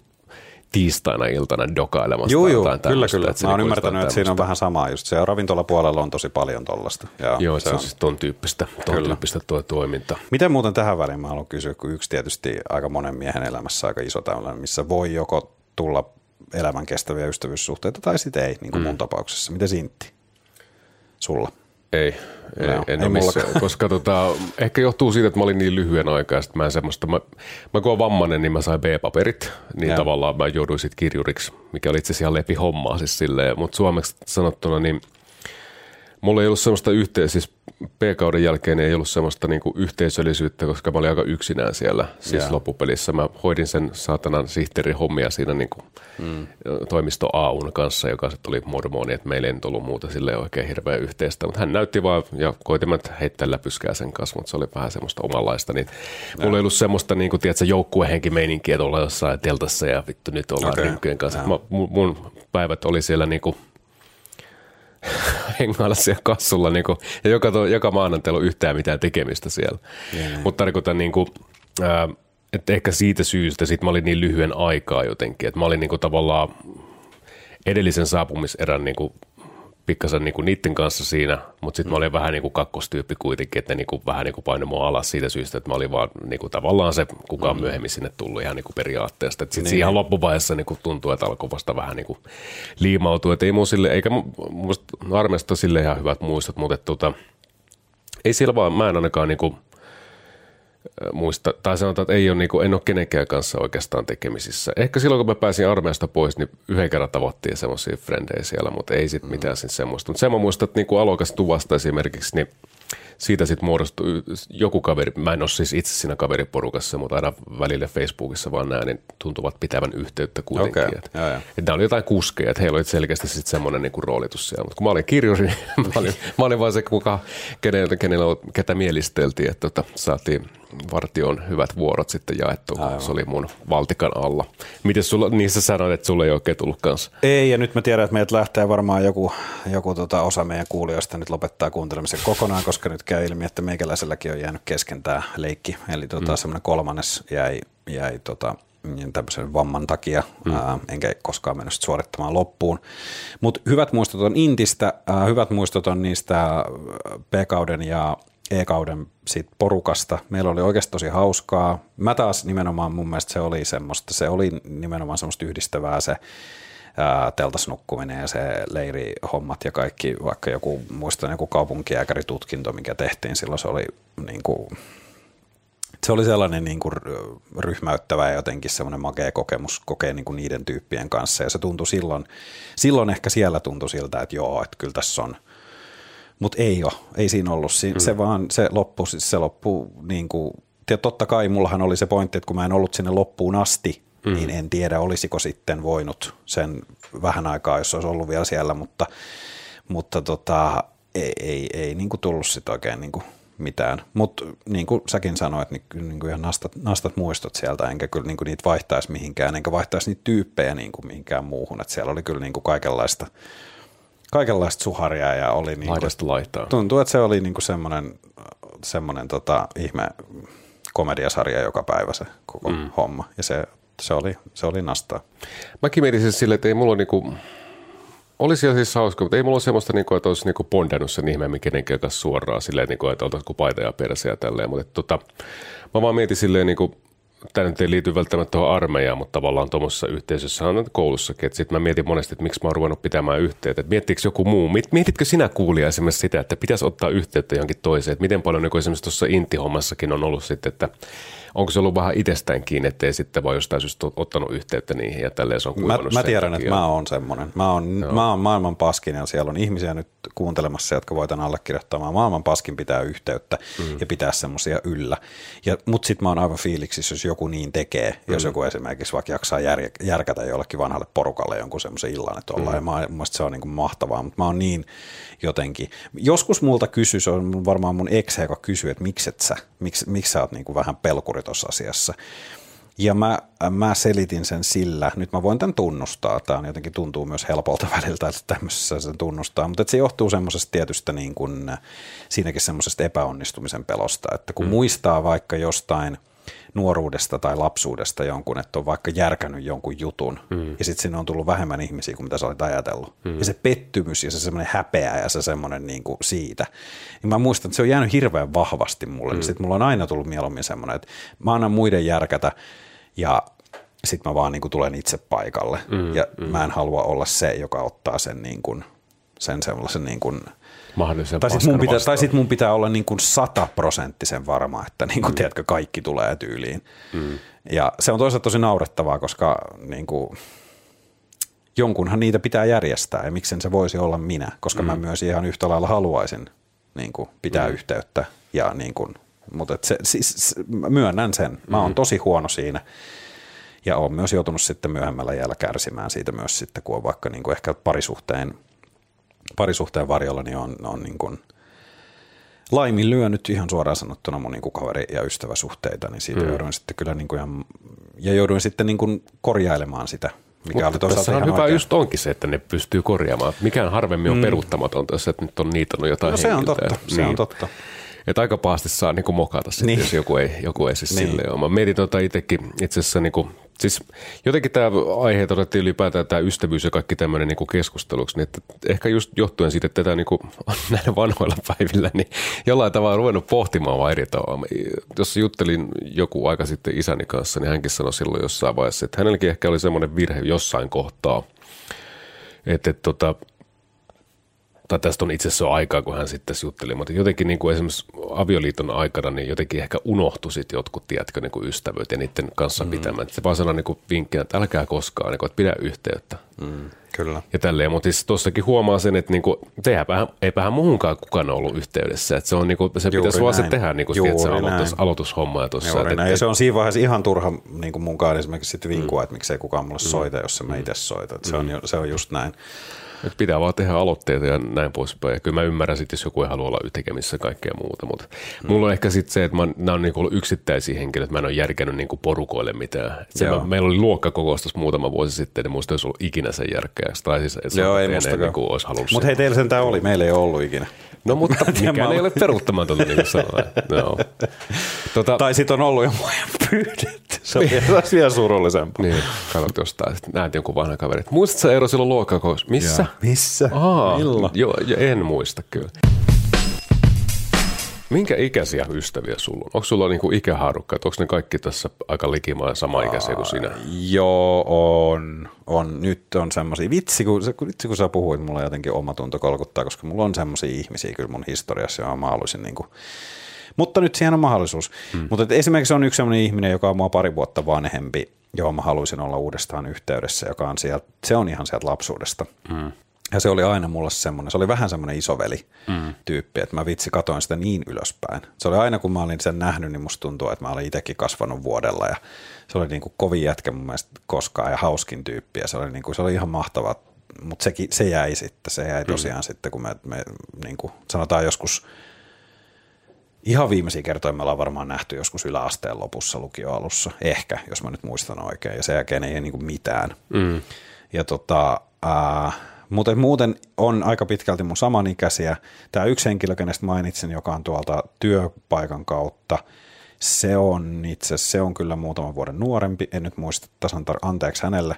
tiistaina iltana dokailemassa.
Joo, joo, kyllä, kyllä. Mä oon niinku ymmärtänyt, että siinä on vähän samaa. Just se ravintolapuolella on tosi paljon tollasta.
Ja joo, se, on siis ton tyyppistä, ton kyllä. tyyppistä tuo toiminta.
Miten muuten tähän väliin mä haluan kysyä, kun yksi tietysti aika monen miehen elämässä aika iso tämmöinen, missä voi joko tulla elämän kestäviä ystävyyssuhteita tai sitten ei, niin kuin mm. mun tapauksessa. Miten Sintti? Sulla?
Ei, ei, no, en ei ole missään, koska tota, ehkä johtuu siitä, että mä olin niin lyhyen aikaa, että mä en semmoista, mä, mä kun olen vammainen, niin mä sain B-paperit, niin ja. tavallaan mä jouduin sitten kirjuriksi, mikä oli itse asiassa ihan lepi hommaa siis silleen, mutta suomeksi sanottuna niin mulla ei ollut semmoista yhteen, siis P-kauden jälkeen ei ollut semmoista niinku yhteisöllisyyttä, koska mä olin aika yksinään siellä. Siis yeah. loppupelissä mä hoidin sen saatanan sihteerin hommia siinä niinku mm. toimisto AUn kanssa, joka sitten oli mormoni, että meillä ei nyt ollut muuta sille oikein hirveän yhteistä. Mutta hän näytti vaan ja koitimme heittää läpyskää sen kanssa, mutta se oli vähän semmoista omanlaista. Niin yeah. mulla ei ollut semmoista niinku, tiedätkö, joukkuehenki meininkiä, että ollaan jossain teltassa ja vittu nyt ollaan okay. kanssa. Yeah. Mä, mun, mun päivät oli siellä niinku – (laughs) hengailla siellä kassulla niin kuin, ja joka, to, joka maanantai on yhtään mitään tekemistä siellä. Yeah. Mutta tarkoitan niin kuin, ää, että ehkä siitä syystä sit mä olin niin lyhyen aikaa jotenkin, että mä olin niin kuin tavallaan edellisen saapumiserän niin kuin pikkasen niin kuin niiden kanssa siinä, mutta sitten mä olin vähän niin kuin kakkostyyppi kuitenkin, että ne niin kuin vähän niin kuin painoi mua alas siitä syystä, että mä olin vaan niin kuin tavallaan se, kuka on mm. myöhemmin sinne tullut ihan niin kuin periaatteesta. Sitten niin. ihan loppuvaiheessa niin kuin tuntuu, että alkoi vasta vähän niin kuin liimautua, että ei mun sille, eikä musta armeesta sille ihan hyvät muistot, mutta tota, ei siellä vaan, mä en ainakaan niin kuin – muista, tai sanotaan, että ei ole, niin kuin, en ole kenenkään kanssa oikeastaan tekemisissä. Ehkä silloin, kun mä pääsin armeijasta pois, niin yhden kerran tavattiin semmoisia frendejä siellä, mutta ei sitten mitään mm. semmoista. Mutta sen mä muistan, että niin kuin alokas tuvasta esimerkiksi, niin siitä sitten muodostui joku kaveri, mä en ole siis itse siinä kaveriporukassa, mutta aina välillä Facebookissa vaan näin, niin tuntuvat pitävän yhteyttä kuitenkin. Okay. Että, ja, ja. että oli jotain kuskeja, että heillä oli selkeästi sitten semmoinen niin roolitus siellä. Mutta kun mä olin kirjuri, niin (laughs) mä olin, mä olin vaan se, kuka, kenellä, kenellä, ketä mielisteltiin, että tota, saatiin vartion hyvät vuorot sitten jaettu, Aivan. se oli mun valtikan alla. Miten sulla, niissä sanoit, että sulla ei oikein tullut kanssa?
Ei, ja nyt mä tiedän, että meiltä lähtee varmaan joku, joku tota osa meidän kuulijoista nyt lopettaa kuuntelemisen kokonaan, koska nyt käy ilmi, että meikäläiselläkin on jäänyt kesken tämä leikki. Eli tota, mm. semmoinen kolmannes jäi, jäi tota, tämmöisen vamman takia, mm. ää, enkä koskaan mennyt suorittamaan loppuun. Mutta hyvät muistot on Intistä, ää, hyvät muistot on niistä P-kauden ja E-kauden sit porukasta. Meillä oli oikeasti tosi hauskaa. Mä taas nimenomaan mun mielestä se oli semmoista, se oli nimenomaan semmoista yhdistävää se teltas nukkuminen ja se leirihommat ja kaikki, vaikka joku, muistan joku kaupunkijääkäritutkinto, mikä tehtiin silloin, se oli niin kuin, se oli sellainen niin kuin ryhmäyttävä ja jotenkin semmoinen makea kokemus kokea niin kuin niiden tyyppien kanssa ja se tuntui silloin, silloin ehkä siellä tuntui siltä, että joo, että kyllä tässä on – mutta ei ole, ei siinä ollut. Si- mm. Se vaan, se loppu, se loppu niin kuin, totta kai mullahan oli se pointti, että kun mä en ollut sinne loppuun asti, mm. niin en tiedä olisiko sitten voinut sen vähän aikaa, jos olisi ollut vielä siellä, mutta, mutta tota, ei, ei, ei niin kuin tullut sitten oikein niin kuin mitään. Mutta niin kuin säkin sanoit, niin, niin kuin ihan nastat, nastat muistot sieltä, enkä kyllä niin kuin niitä vaihtaisi mihinkään, enkä vaihtaisi niitä tyyppejä niin kuin mihinkään muuhun. Et siellä oli kyllä niin kuin kaikenlaista – kaikenlaista suharia ja oli niin
kuin, laittaa.
Tuntuu, että se oli niin kuin semmoinen, semmoinen tota, ihme komediasarja joka päivä se koko mm. homma ja se, se, oli, se oli nastaa.
Mäkin mietin siis silleen, että ei mulla niinku, olisi siis hauska, mutta ei mulla ole semmoista, niinku, että olisi niinku bondannut sen ihmeemmin kenenkään kanssa suoraan silleen, niinku, että oltaisiin paita ja perse ja tälleen, mutta tota, mä vaan mietin silleen, niinku, tämä nyt ei liity välttämättä tuohon armeijaan, mutta tavallaan tuommoisessa yhteisössä on koulussakin. Että sitten mä mietin monesti, että miksi mä oon ruvennut pitämään yhteyttä. Että miettikö joku muu, mietitkö sinä kuulija esimerkiksi sitä, että pitäisi ottaa yhteyttä johonkin toiseen. Että miten paljon niin esimerkiksi tuossa intihommassakin on ollut sitten, että onko se ollut vähän itsestään kiinni, ettei sitten voi jostain syystä ottanut yhteyttä niihin ja tälleen se on
Mä, mä tiedän, että mä oon semmoinen. Mä oon, mä oon maailman paskin ja siellä on ihmisiä nyt kuuntelemassa, jotka voitan allekirjoittaa. Mä oon maailman paskin pitää yhteyttä mm. ja pitää semmoisia yllä. Ja, mut sit mä oon aivan fiiliksissä, jos joku niin tekee. Mm. Jos joku esimerkiksi vaikka jaksaa jär, järkätä jollekin vanhalle porukalle jonkun semmoisen illan, että ollaan. Mm. Ja mä, mun mielestä se on niin kuin mahtavaa, mutta mä oon niin jotenkin. Joskus multa kysy, se on varmaan mun ex, joka kysyy, että miksi et sä, miksi, miksi sä oot niin kuin vähän pelkuri tuossa asiassa. Ja mä, mä selitin sen sillä, nyt mä voin tämän tunnustaa, tämä jotenkin tuntuu myös helpolta (laughs) väliltä, että tämmöisessä sen tunnustaa, mutta se johtuu semmoisesta tietystä niin kuin, siinäkin semmoisesta epäonnistumisen pelosta, että kun mm. muistaa vaikka jostain nuoruudesta tai lapsuudesta jonkun, että on vaikka järkännyt jonkun jutun, mm. ja sitten sinne on tullut vähemmän ihmisiä kuin mitä sä olit ajatellut. Mm. Ja se pettymys ja se semmoinen häpeä ja se semmoinen niin kuin siitä. Niin mä muistan, että se on jäänyt hirveän vahvasti mulle, mm. niin sitten mulla on aina tullut mieluummin semmoinen, että mä annan muiden järkätä, ja sitten mä vaan niin kuin tulen itse paikalle. Mm, ja mm. mä en halua olla se, joka ottaa sen, niin kuin, sen sellaisen niin kuin,
Mahdollisen
tai sitten mun, pitää, tai sit mun pitää olla niin kuin sataprosenttisen varma, että niin kuin, mm. tiedätkö, kaikki tulee tyyliin. Mm. Ja se on toisaalta tosi naurettavaa, koska niin kuin, jonkunhan niitä pitää järjestää ja miksen se voisi olla minä, koska mm. mä myös ihan yhtä lailla haluaisin niin kuin, pitää mm. yhteyttä ja niin kuin, mutta et se, siis, mä myönnän sen. Mä oon tosi huono siinä. Ja oon myös joutunut sitten myöhemmällä jäällä kärsimään siitä myös sitten, kun on vaikka niin kuin ehkä parisuhteen, parisuhteen varjolla, niin on, on niin kuin laiminlyönyt ihan suoraan sanottuna mun niin kuin kaveri- ja ystäväsuhteita, niin siitä mm. jouduin sitten kyllä niin kuin ihan, ja jouduin sitten niin kuin korjailemaan sitä, mikä
Mutta
oli
tässä on hyvä
oikein.
just onkin se, että ne pystyy korjaamaan. Mikään harvemmin on mm. peruuttamatonta, jos et nyt on niitannut jotain
No se on
henkilöä.
totta, se on totta.
Että aika pahasti saa niinku mokata sitten,
Niin.
niin. jos joku ei, joku ei siis
Niin.
niin. silleen ole. Mä mietin tota itsekin itse asiassa niinku, siis jotenkin tämä aihe otettiin ylipäätään tämä ystävyys ja kaikki tämmöinen niinku keskusteluksi, niin että ehkä just johtuen siitä, että tätä niinku (laughs) on näillä vanhoilla päivillä, niin jollain tavalla ruvennut pohtimaan vaan eri tavalla. Jos juttelin joku aika sitten isäni kanssa, niin hänkin sanoi silloin jossain vaiheessa, että hänelläkin ehkä oli semmoinen virhe jossain kohtaa, että, että tota, tai tästä on itse asiassa aikaa, kun hän sitten jutteli, mutta jotenkin niin kuin esimerkiksi avioliiton aikana, niin jotenkin ehkä unohtui sitten jotkut, tiedätkö, niin kuin ystävyyt ja niiden kanssa mm. pitämään. Se vaan sanoi niin kuin vinkkinä, että älkää koskaan, niin kuin, että pidä yhteyttä.
Mm, kyllä.
Ja tälleen, mutta siis tuossakin huomaa sen, että niinku, eipähän, eipähän muuhunkaan kukaan ollut yhteydessä. Että se on niinku, se
Juuri
pitäisi vaan se
näin.
tehdä niinku, tiedät, se aloitus, aloitushomma. Tuossa,
Juuri
että,
näin. Ja se on siinä vaiheessa ihan turha niin kuin munkaan esimerkiksi sit vinkua, mm. että miksei kukaan mulle soita, jos en mä itse soita. Et se, on, ju- se on just näin.
Et pitää vaan tehdä aloitteita ja näin poispäin. Ja kyllä mä ymmärrän sitten, jos joku ei halua olla tekemisissä kaikkea muuta. Mutta mm. mulla on ehkä sitten se, että mä, nämä on niinku ollut yksittäisiä henkilöitä. Mä en ole järkännyt niinku porukoille mitään. Se, mä, meillä oli luokkakokous tuossa muutama vuosi sitten, niin muista ei olisi ollut ikinä sen järkeä. Tai siis, et
Joo, ei
musta
mustakaan.
niinku olisi halunnut
Mutta hei, teillä sentään oli, meillä ei ole ollut ikinä.
No mutta (laughs) mikään ei ole peruuttamatonta, niin kuin sanoin. No. (laughs) Tota,
Tai sit on ollut jo pyydetty. Se on vielä, olisi vielä surullisempaa.
Niin, katsot jostain, sitten näet jonkun vanhan kaverin. Muistatko sä Eero silloin luokkakokous? Missä?
Missä?
Aa,
Milloin?
joo, jo, en muista kyllä. Minkä ikäisiä ystäviä sulla on? Onko sulla niinku ikähaarukka, onko ne kaikki tässä aika likimaan sama ikäisiä kuin sinä?
Joo, on. on. Nyt on semmoisia. Vitsi kun, vitsi, kun sä puhuit, mulla jotenkin oma tunto kolkuttaa, koska mulla on semmoisia ihmisiä kyllä mun historiassa, ja mä haluaisin niin kuin, mutta nyt siihen on mahdollisuus. Hmm. Mutta esimerkiksi on yksi semmoinen ihminen, joka on mua pari vuotta vanhempi, johon mä haluaisin olla uudestaan yhteydessä, joka on sieltä, se on ihan sieltä lapsuudesta. Hmm. Ja se oli aina mulle semmoinen, se oli vähän semmoinen isoveli mm. tyyppi, että mä vitsi katoin sitä niin ylöspäin. Se oli aina kun mä olin sen nähnyt, niin musta tuntuu, että mä olin itsekin kasvanut vuodella ja se oli niin kuin kovin jätkä mun mielestä koskaan ja hauskin tyyppi ja se oli, niin kuin, se oli ihan mahtava, mutta se jäi sitten, se jäi tosiaan mm. sitten, kun me, me niin kuin sanotaan joskus Ihan viimeisiä kertoja me ollaan varmaan nähty joskus yläasteen lopussa lukioalussa, ehkä, jos mä nyt muistan oikein, ja sen jälkeen ei niin kuin mitään. Mm. Ja tota, ää, mutta muuten on aika pitkälti mun samanikäisiä. Tämä yksi henkilö, kenestä mainitsin, joka on tuolta työpaikan kautta, se on itse se on kyllä muutaman vuoden nuorempi, en nyt muista tasan tar- anteeksi hänelle,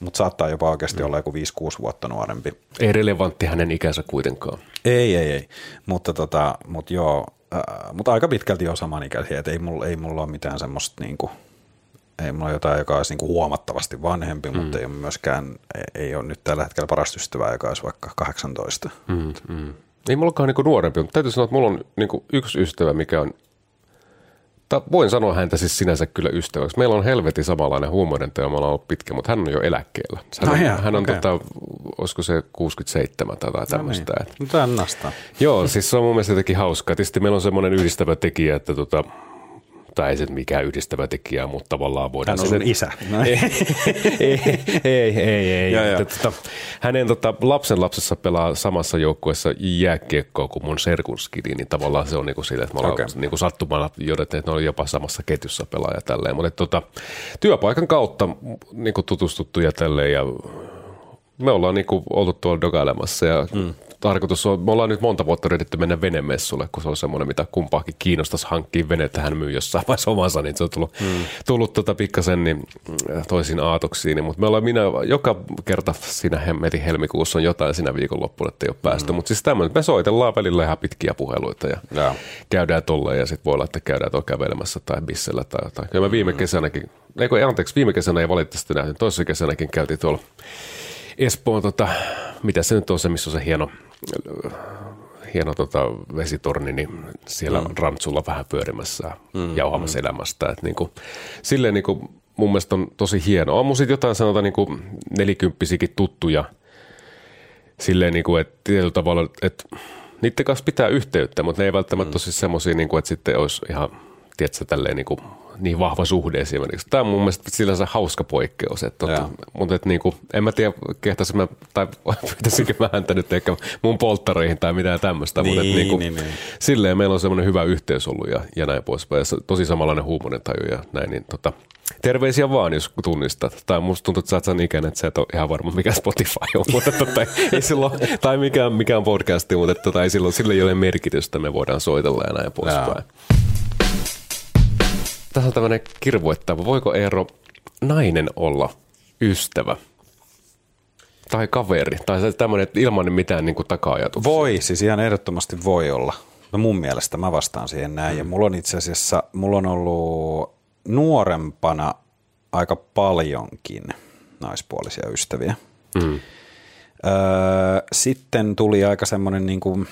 mutta saattaa jopa oikeasti olla joku 5-6 vuotta nuorempi.
Ei relevantti hänen ikänsä kuitenkaan.
Ei, ei, ei. Mutta tota, mut joo, äh, mutta aika pitkälti on samanikäisiä, että ei mulla, ei mulla ole mitään semmoista niinku, ei mulla ole jotain, joka olisi niinku huomattavasti vanhempi, mm. mutta ei ole myöskään, ei, ei ole nyt tällä hetkellä parasta ystävää, joka olisi vaikka 18.
Mm, mm. Ei mullakaan niinku nuorempi, mutta täytyy sanoa, että mulla on niinku yksi ystävä, mikä on Ta, voin sanoa häntä siis sinänsä kyllä ystäväksi. Meillä on helvetin samanlainen me ollaan ollut pitkä, mutta hän on jo eläkkeellä. Hän on,
Ah,
hän on
okei.
tota, olisiko se 67 tai jotain tämmöistä.
No niin. Mutta annasta.
Joo, siis se on mun mielestä jotenkin hauskaa. Tietysti meillä on semmoinen yhdistävä tekijä, että tota, tai ei se mikään yhdistävä tekijä, mutta tavallaan voidaan...
Hän on
sinne-
sun isä. No, (laughs)
ei, ei, ei, ei. ei.
Joo.
Että, tota, hänen tota, lapsen lapsessa pelaa samassa joukkueessa jääkiekkoa kuin mun serkunskidi, niin tavallaan se on niinku sille, että me ollaan okay. niinku sattumalla johdettu, että ne oli jopa samassa ketjussa pelaaja tälleen. Mutta tota, työpaikan kautta niinku tutustuttu ja tälleen ja me ollaan niinku oltu tuolla dogailemassa ja mm. Tarkoitus on, me ollaan nyt monta vuotta yritetty mennä venemessulle, kun se on semmoinen, mitä kumpaakin kiinnostaisi hankkia vene, että hän myy jossain (laughs) vaiheessa omansa, niin se on tullut, mm. tullut tota pikkasen niin, toisiin aatoksiin, mutta me ollaan minä joka kerta siinä hemmetin helmikuussa on jotain siinä viikonloppuna, että ei ole päästy, mm. mutta siis tämmöinen, me soitellaan välillä ihan pitkiä puheluita ja
Joo.
käydään tolleen ja sitten voi olla, että käydään tuolla kävelemässä tai bissellä tai jotain. Kyllä me viime kesänäkin, ei kun, anteeksi, viime kesänä ei valitettavasti nähty, toisessa kesänäkin käytiin tuolla Espoon, tota, mitä se nyt on se, missä on se hieno, hieno tota, vesitorni, niin siellä mm. rantsulla vähän pyörimässä ja mm, jauhamassa mm. elämästä. Et niinku, silleen niinku, mun mielestä on tosi hienoa. On mun sitten jotain sanotaan niinku nelikymppisikin tuttuja, silleen niinku, että tietyllä tavalla, että niiden kanssa pitää yhteyttä, mutta ne ei välttämättä mm. ole siis semmoisia, niinku, että sitten olisi ihan, tiedätkö, tälleen niinku, niin vahva suhde esimerkiksi. Tämä on mun mielestä sillä se hauska poikkeus, että,
Joo.
tota, mutta et niinku, en mä tiedä, kehtaisin mä, tai (laughs) pitäisikö mä häntä nyt ehkä mun polttareihin tai mitään tämmöistä, mutta et
Niin,
niinku,
niin, niin.
silleen meillä on semmoinen hyvä yhteys ollut ja, ja näin poispäin. Ja tosi samanlainen huumorintaju ja näin, niin tota, terveisiä vaan, jos tunnistat. Tai musta tuntuu, että sä oot sen ikäinen, että sä et ole ihan varma, mikä Spotify on, mutta tota, ei silloin, tai mikään, mikään podcasti, mutta tota, ei silloin, sillä ei ole merkitystä, me voidaan soitella ja näin poispäin. Tässä on tämmöinen kirvoittava. Voiko Eero nainen olla ystävä? Tai kaveri? Tai se tämmöinen, että ilman mitään niin kuin taka-ajatuksia?
Voi, siis ihan ehdottomasti voi olla. No mun mielestä mä vastaan siihen näin. Mm. Ja mulla on itse asiassa, mulla on ollut nuorempana aika paljonkin naispuolisia ystäviä.
Mm.
Öö, sitten tuli aika semmoinen niin kuin,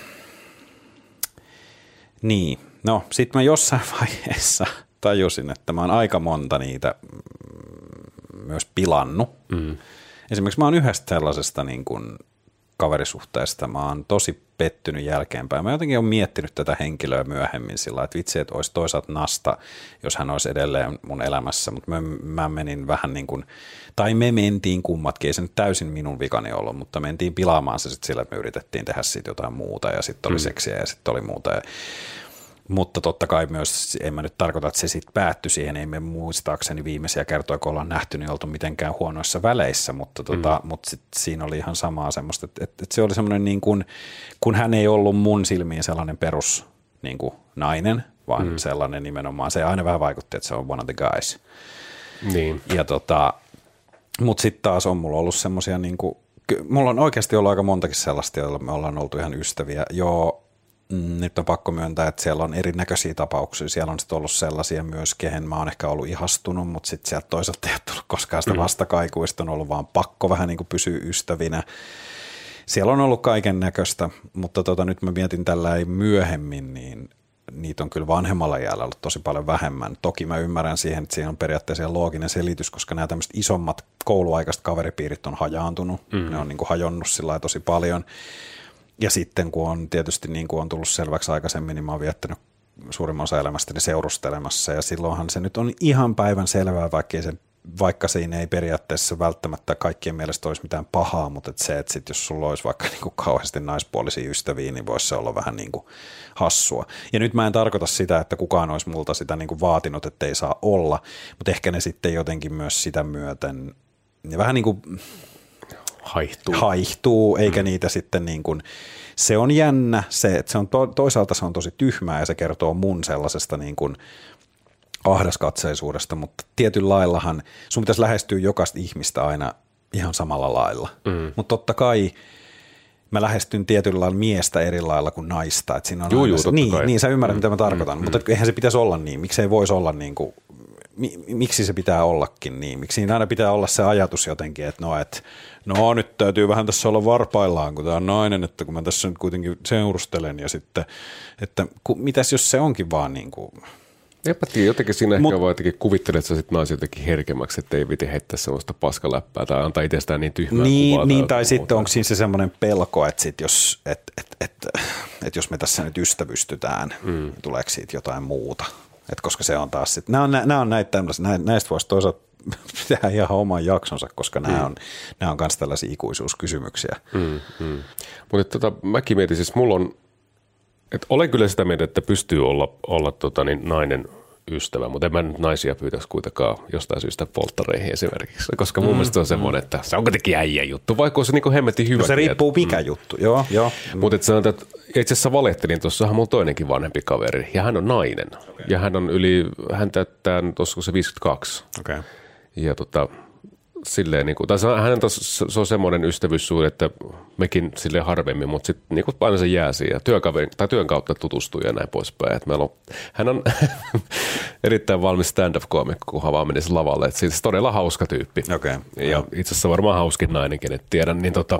niin, no sitten mä jossain (laughs) vaiheessa tajusin, että mä oon aika monta niitä myös pilannut. Mm. Esimerkiksi mä oon yhdestä sellaisesta niin kuin kaverisuhteesta, mä oon tosi pettynyt jälkeenpäin. Mä jotenkin oon miettinyt tätä henkilöä myöhemmin sillä että vitsi, että olisi toisaalta nasta, jos hän olisi edelleen mun elämässä, mutta mä, mä menin vähän niin kuin, tai me mentiin kummatkin, ei se nyt täysin minun vikani ollut, mutta mentiin pilaamaan se sitten sillä, että me yritettiin tehdä siitä jotain muuta ja sitten oli mm. seksiä ja sitten oli muuta. Ja, mutta totta kai myös, en mä nyt tarkoita, että se sitten päättyi siihen, ei me muistaakseni viimeisiä kertoja, kun ollaan nähty, niin oltu mitenkään huonoissa väleissä, mutta, tota, mm. mutta sit siinä oli ihan samaa semmoista, että, että, että se oli semmoinen niin kuin, kun hän ei ollut mun silmiin sellainen perus niin kuin nainen, vaan mm. sellainen nimenomaan, se aina vähän vaikutti, että se on one of the guys.
Niin.
Ja tota, mutta sitten taas on mulla ollut semmoisia, niinku, ky- mulla on oikeasti ollut aika montakin sellaista, joilla me ollaan oltu ihan ystäviä. Joo, mm, nyt on pakko myöntää, että siellä on erinäköisiä tapauksia. Siellä on sitten ollut sellaisia myös, kehen mä oon ehkä ollut ihastunut, mutta sitten sieltä toisaalta ei ole tullut koskaan sitä vastakaikuista, on ollut vaan pakko vähän niin kuin pysyä ystävinä. Siellä on ollut kaiken näköistä, mutta tota, nyt mä mietin tällä ei myöhemmin, niin niitä on kyllä vanhemmalla jäällä ollut tosi paljon vähemmän. Toki mä ymmärrän siihen, että siihen on periaatteessa looginen selitys, koska nämä tämmöiset isommat kouluaikaiset kaveripiirit on hajaantunut. Mm. Ne on niin kuin hajonnut sillä tosi paljon. Ja sitten kun on tietysti niin kuin on tullut selväksi aikaisemmin, niin mä oon viettänyt suurimman osa elämästäni seurustelemassa ja silloinhan se nyt on ihan päivän selvää, vaikka, se, vaikka siinä ei periaatteessa välttämättä kaikkien mielestä olisi mitään pahaa, mutta et se, että sit jos sulla olisi vaikka (laughs) niin kuin kauheasti naispuolisia ystäviä, niin voisi se olla vähän niin kuin hassua. Ja nyt mä en tarkoita sitä, että kukaan olisi multa sitä niin kuin vaatinut, että ei saa olla, mutta ehkä ne sitten jotenkin myös sitä myöten ja vähän niin kuin
Haihtuu.
haihtuu, eikä mm. niitä sitten niin kuin, se on jännä, se, että se on to, toisaalta se on tosi tyhmää ja se kertoo mun sellaisesta niin kuin ahdaskatseisuudesta, mutta tietyllä laillahan sun pitäisi lähestyä jokaista ihmistä aina ihan samalla lailla, mm. mutta totta kai mä lähestyn tietyllä lailla miestä eri lailla kuin naista, että siinä on
Juu,
aina
juu,
se, niin,
kai.
niin, sä ymmärrät, mm. mitä mä tarkoitan, mm. mutta eihän se pitäisi olla niin, miksei voisi olla niin kuin, mi, miksi se pitää ollakin niin, miksi siinä aina pitää olla se ajatus jotenkin, että no, et, no nyt täytyy vähän tässä olla varpaillaan, kun tämä on nainen, että kun mä tässä nyt kuitenkin seurustelen ja sitten, että ku, mitäs jos se onkin vaan niin kuin
Enpä tiedä, jotenkin siinä Mut, ehkä vaan jotenkin kuvittelet, että sä sit naisen jotenkin herkemmäksi, että ei viti heittää sellaista paskaläppää tai antaa itsestään niin tyhmää
niin,
kuvaa.
Niin, tai, tai sitten onko siinä se semmoinen pelko, että sit jos, et, et, et, et jos me tässä nyt ystävystytään, mm. tuleeko siitä jotain muuta? Et koska se on taas sitten, nämä on, nämä on näitä tämmöisiä, näistä voisi toisaalta (laughs) tehdä ihan oman jaksonsa, koska nämä mm. on, nämä on myös tällaisia ikuisuuskysymyksiä.
Mm, mm. Mutta tota, mäkin mietin, siis mulla on, että olen kyllä sitä mieltä, että pystyy olla, olla tota, niin nainen ystävä, mutta en mä nyt naisia pyytäisi kuitenkaan jostain syystä polttareihin esimerkiksi, koska mun mm, mielestä se on semmoinen, että se on kuitenkin äijä juttu, vaikka on se niin hemmetin hyvä. No
se riippuu mikä mm. juttu, joo. joo.
Mm. Mutta sanotaan, että itse asiassa valehtelin, tuossahan mun toinenkin vanhempi kaveri, ja hän on nainen, okay. ja hän on yli, hän täyttää tuossa se 52.
Okay.
Ja tota, silleen, niin kuin, tai hänen tos, se on semmoinen ystävyyssuhde, että mekin sille harvemmin, mutta sitten niin kuin aina se jää siihen. Työkaveri, tai työn kautta tutustuu ja näin poispäin. Että meillä on, hän on (laughs) erittäin valmis stand-up-koomikko, kun vaan menisi lavalle. Että siis todella hauska tyyppi.
Okay.
Ja itse asiassa varmaan hauskin nainen, kenet tiedän. Niin tota,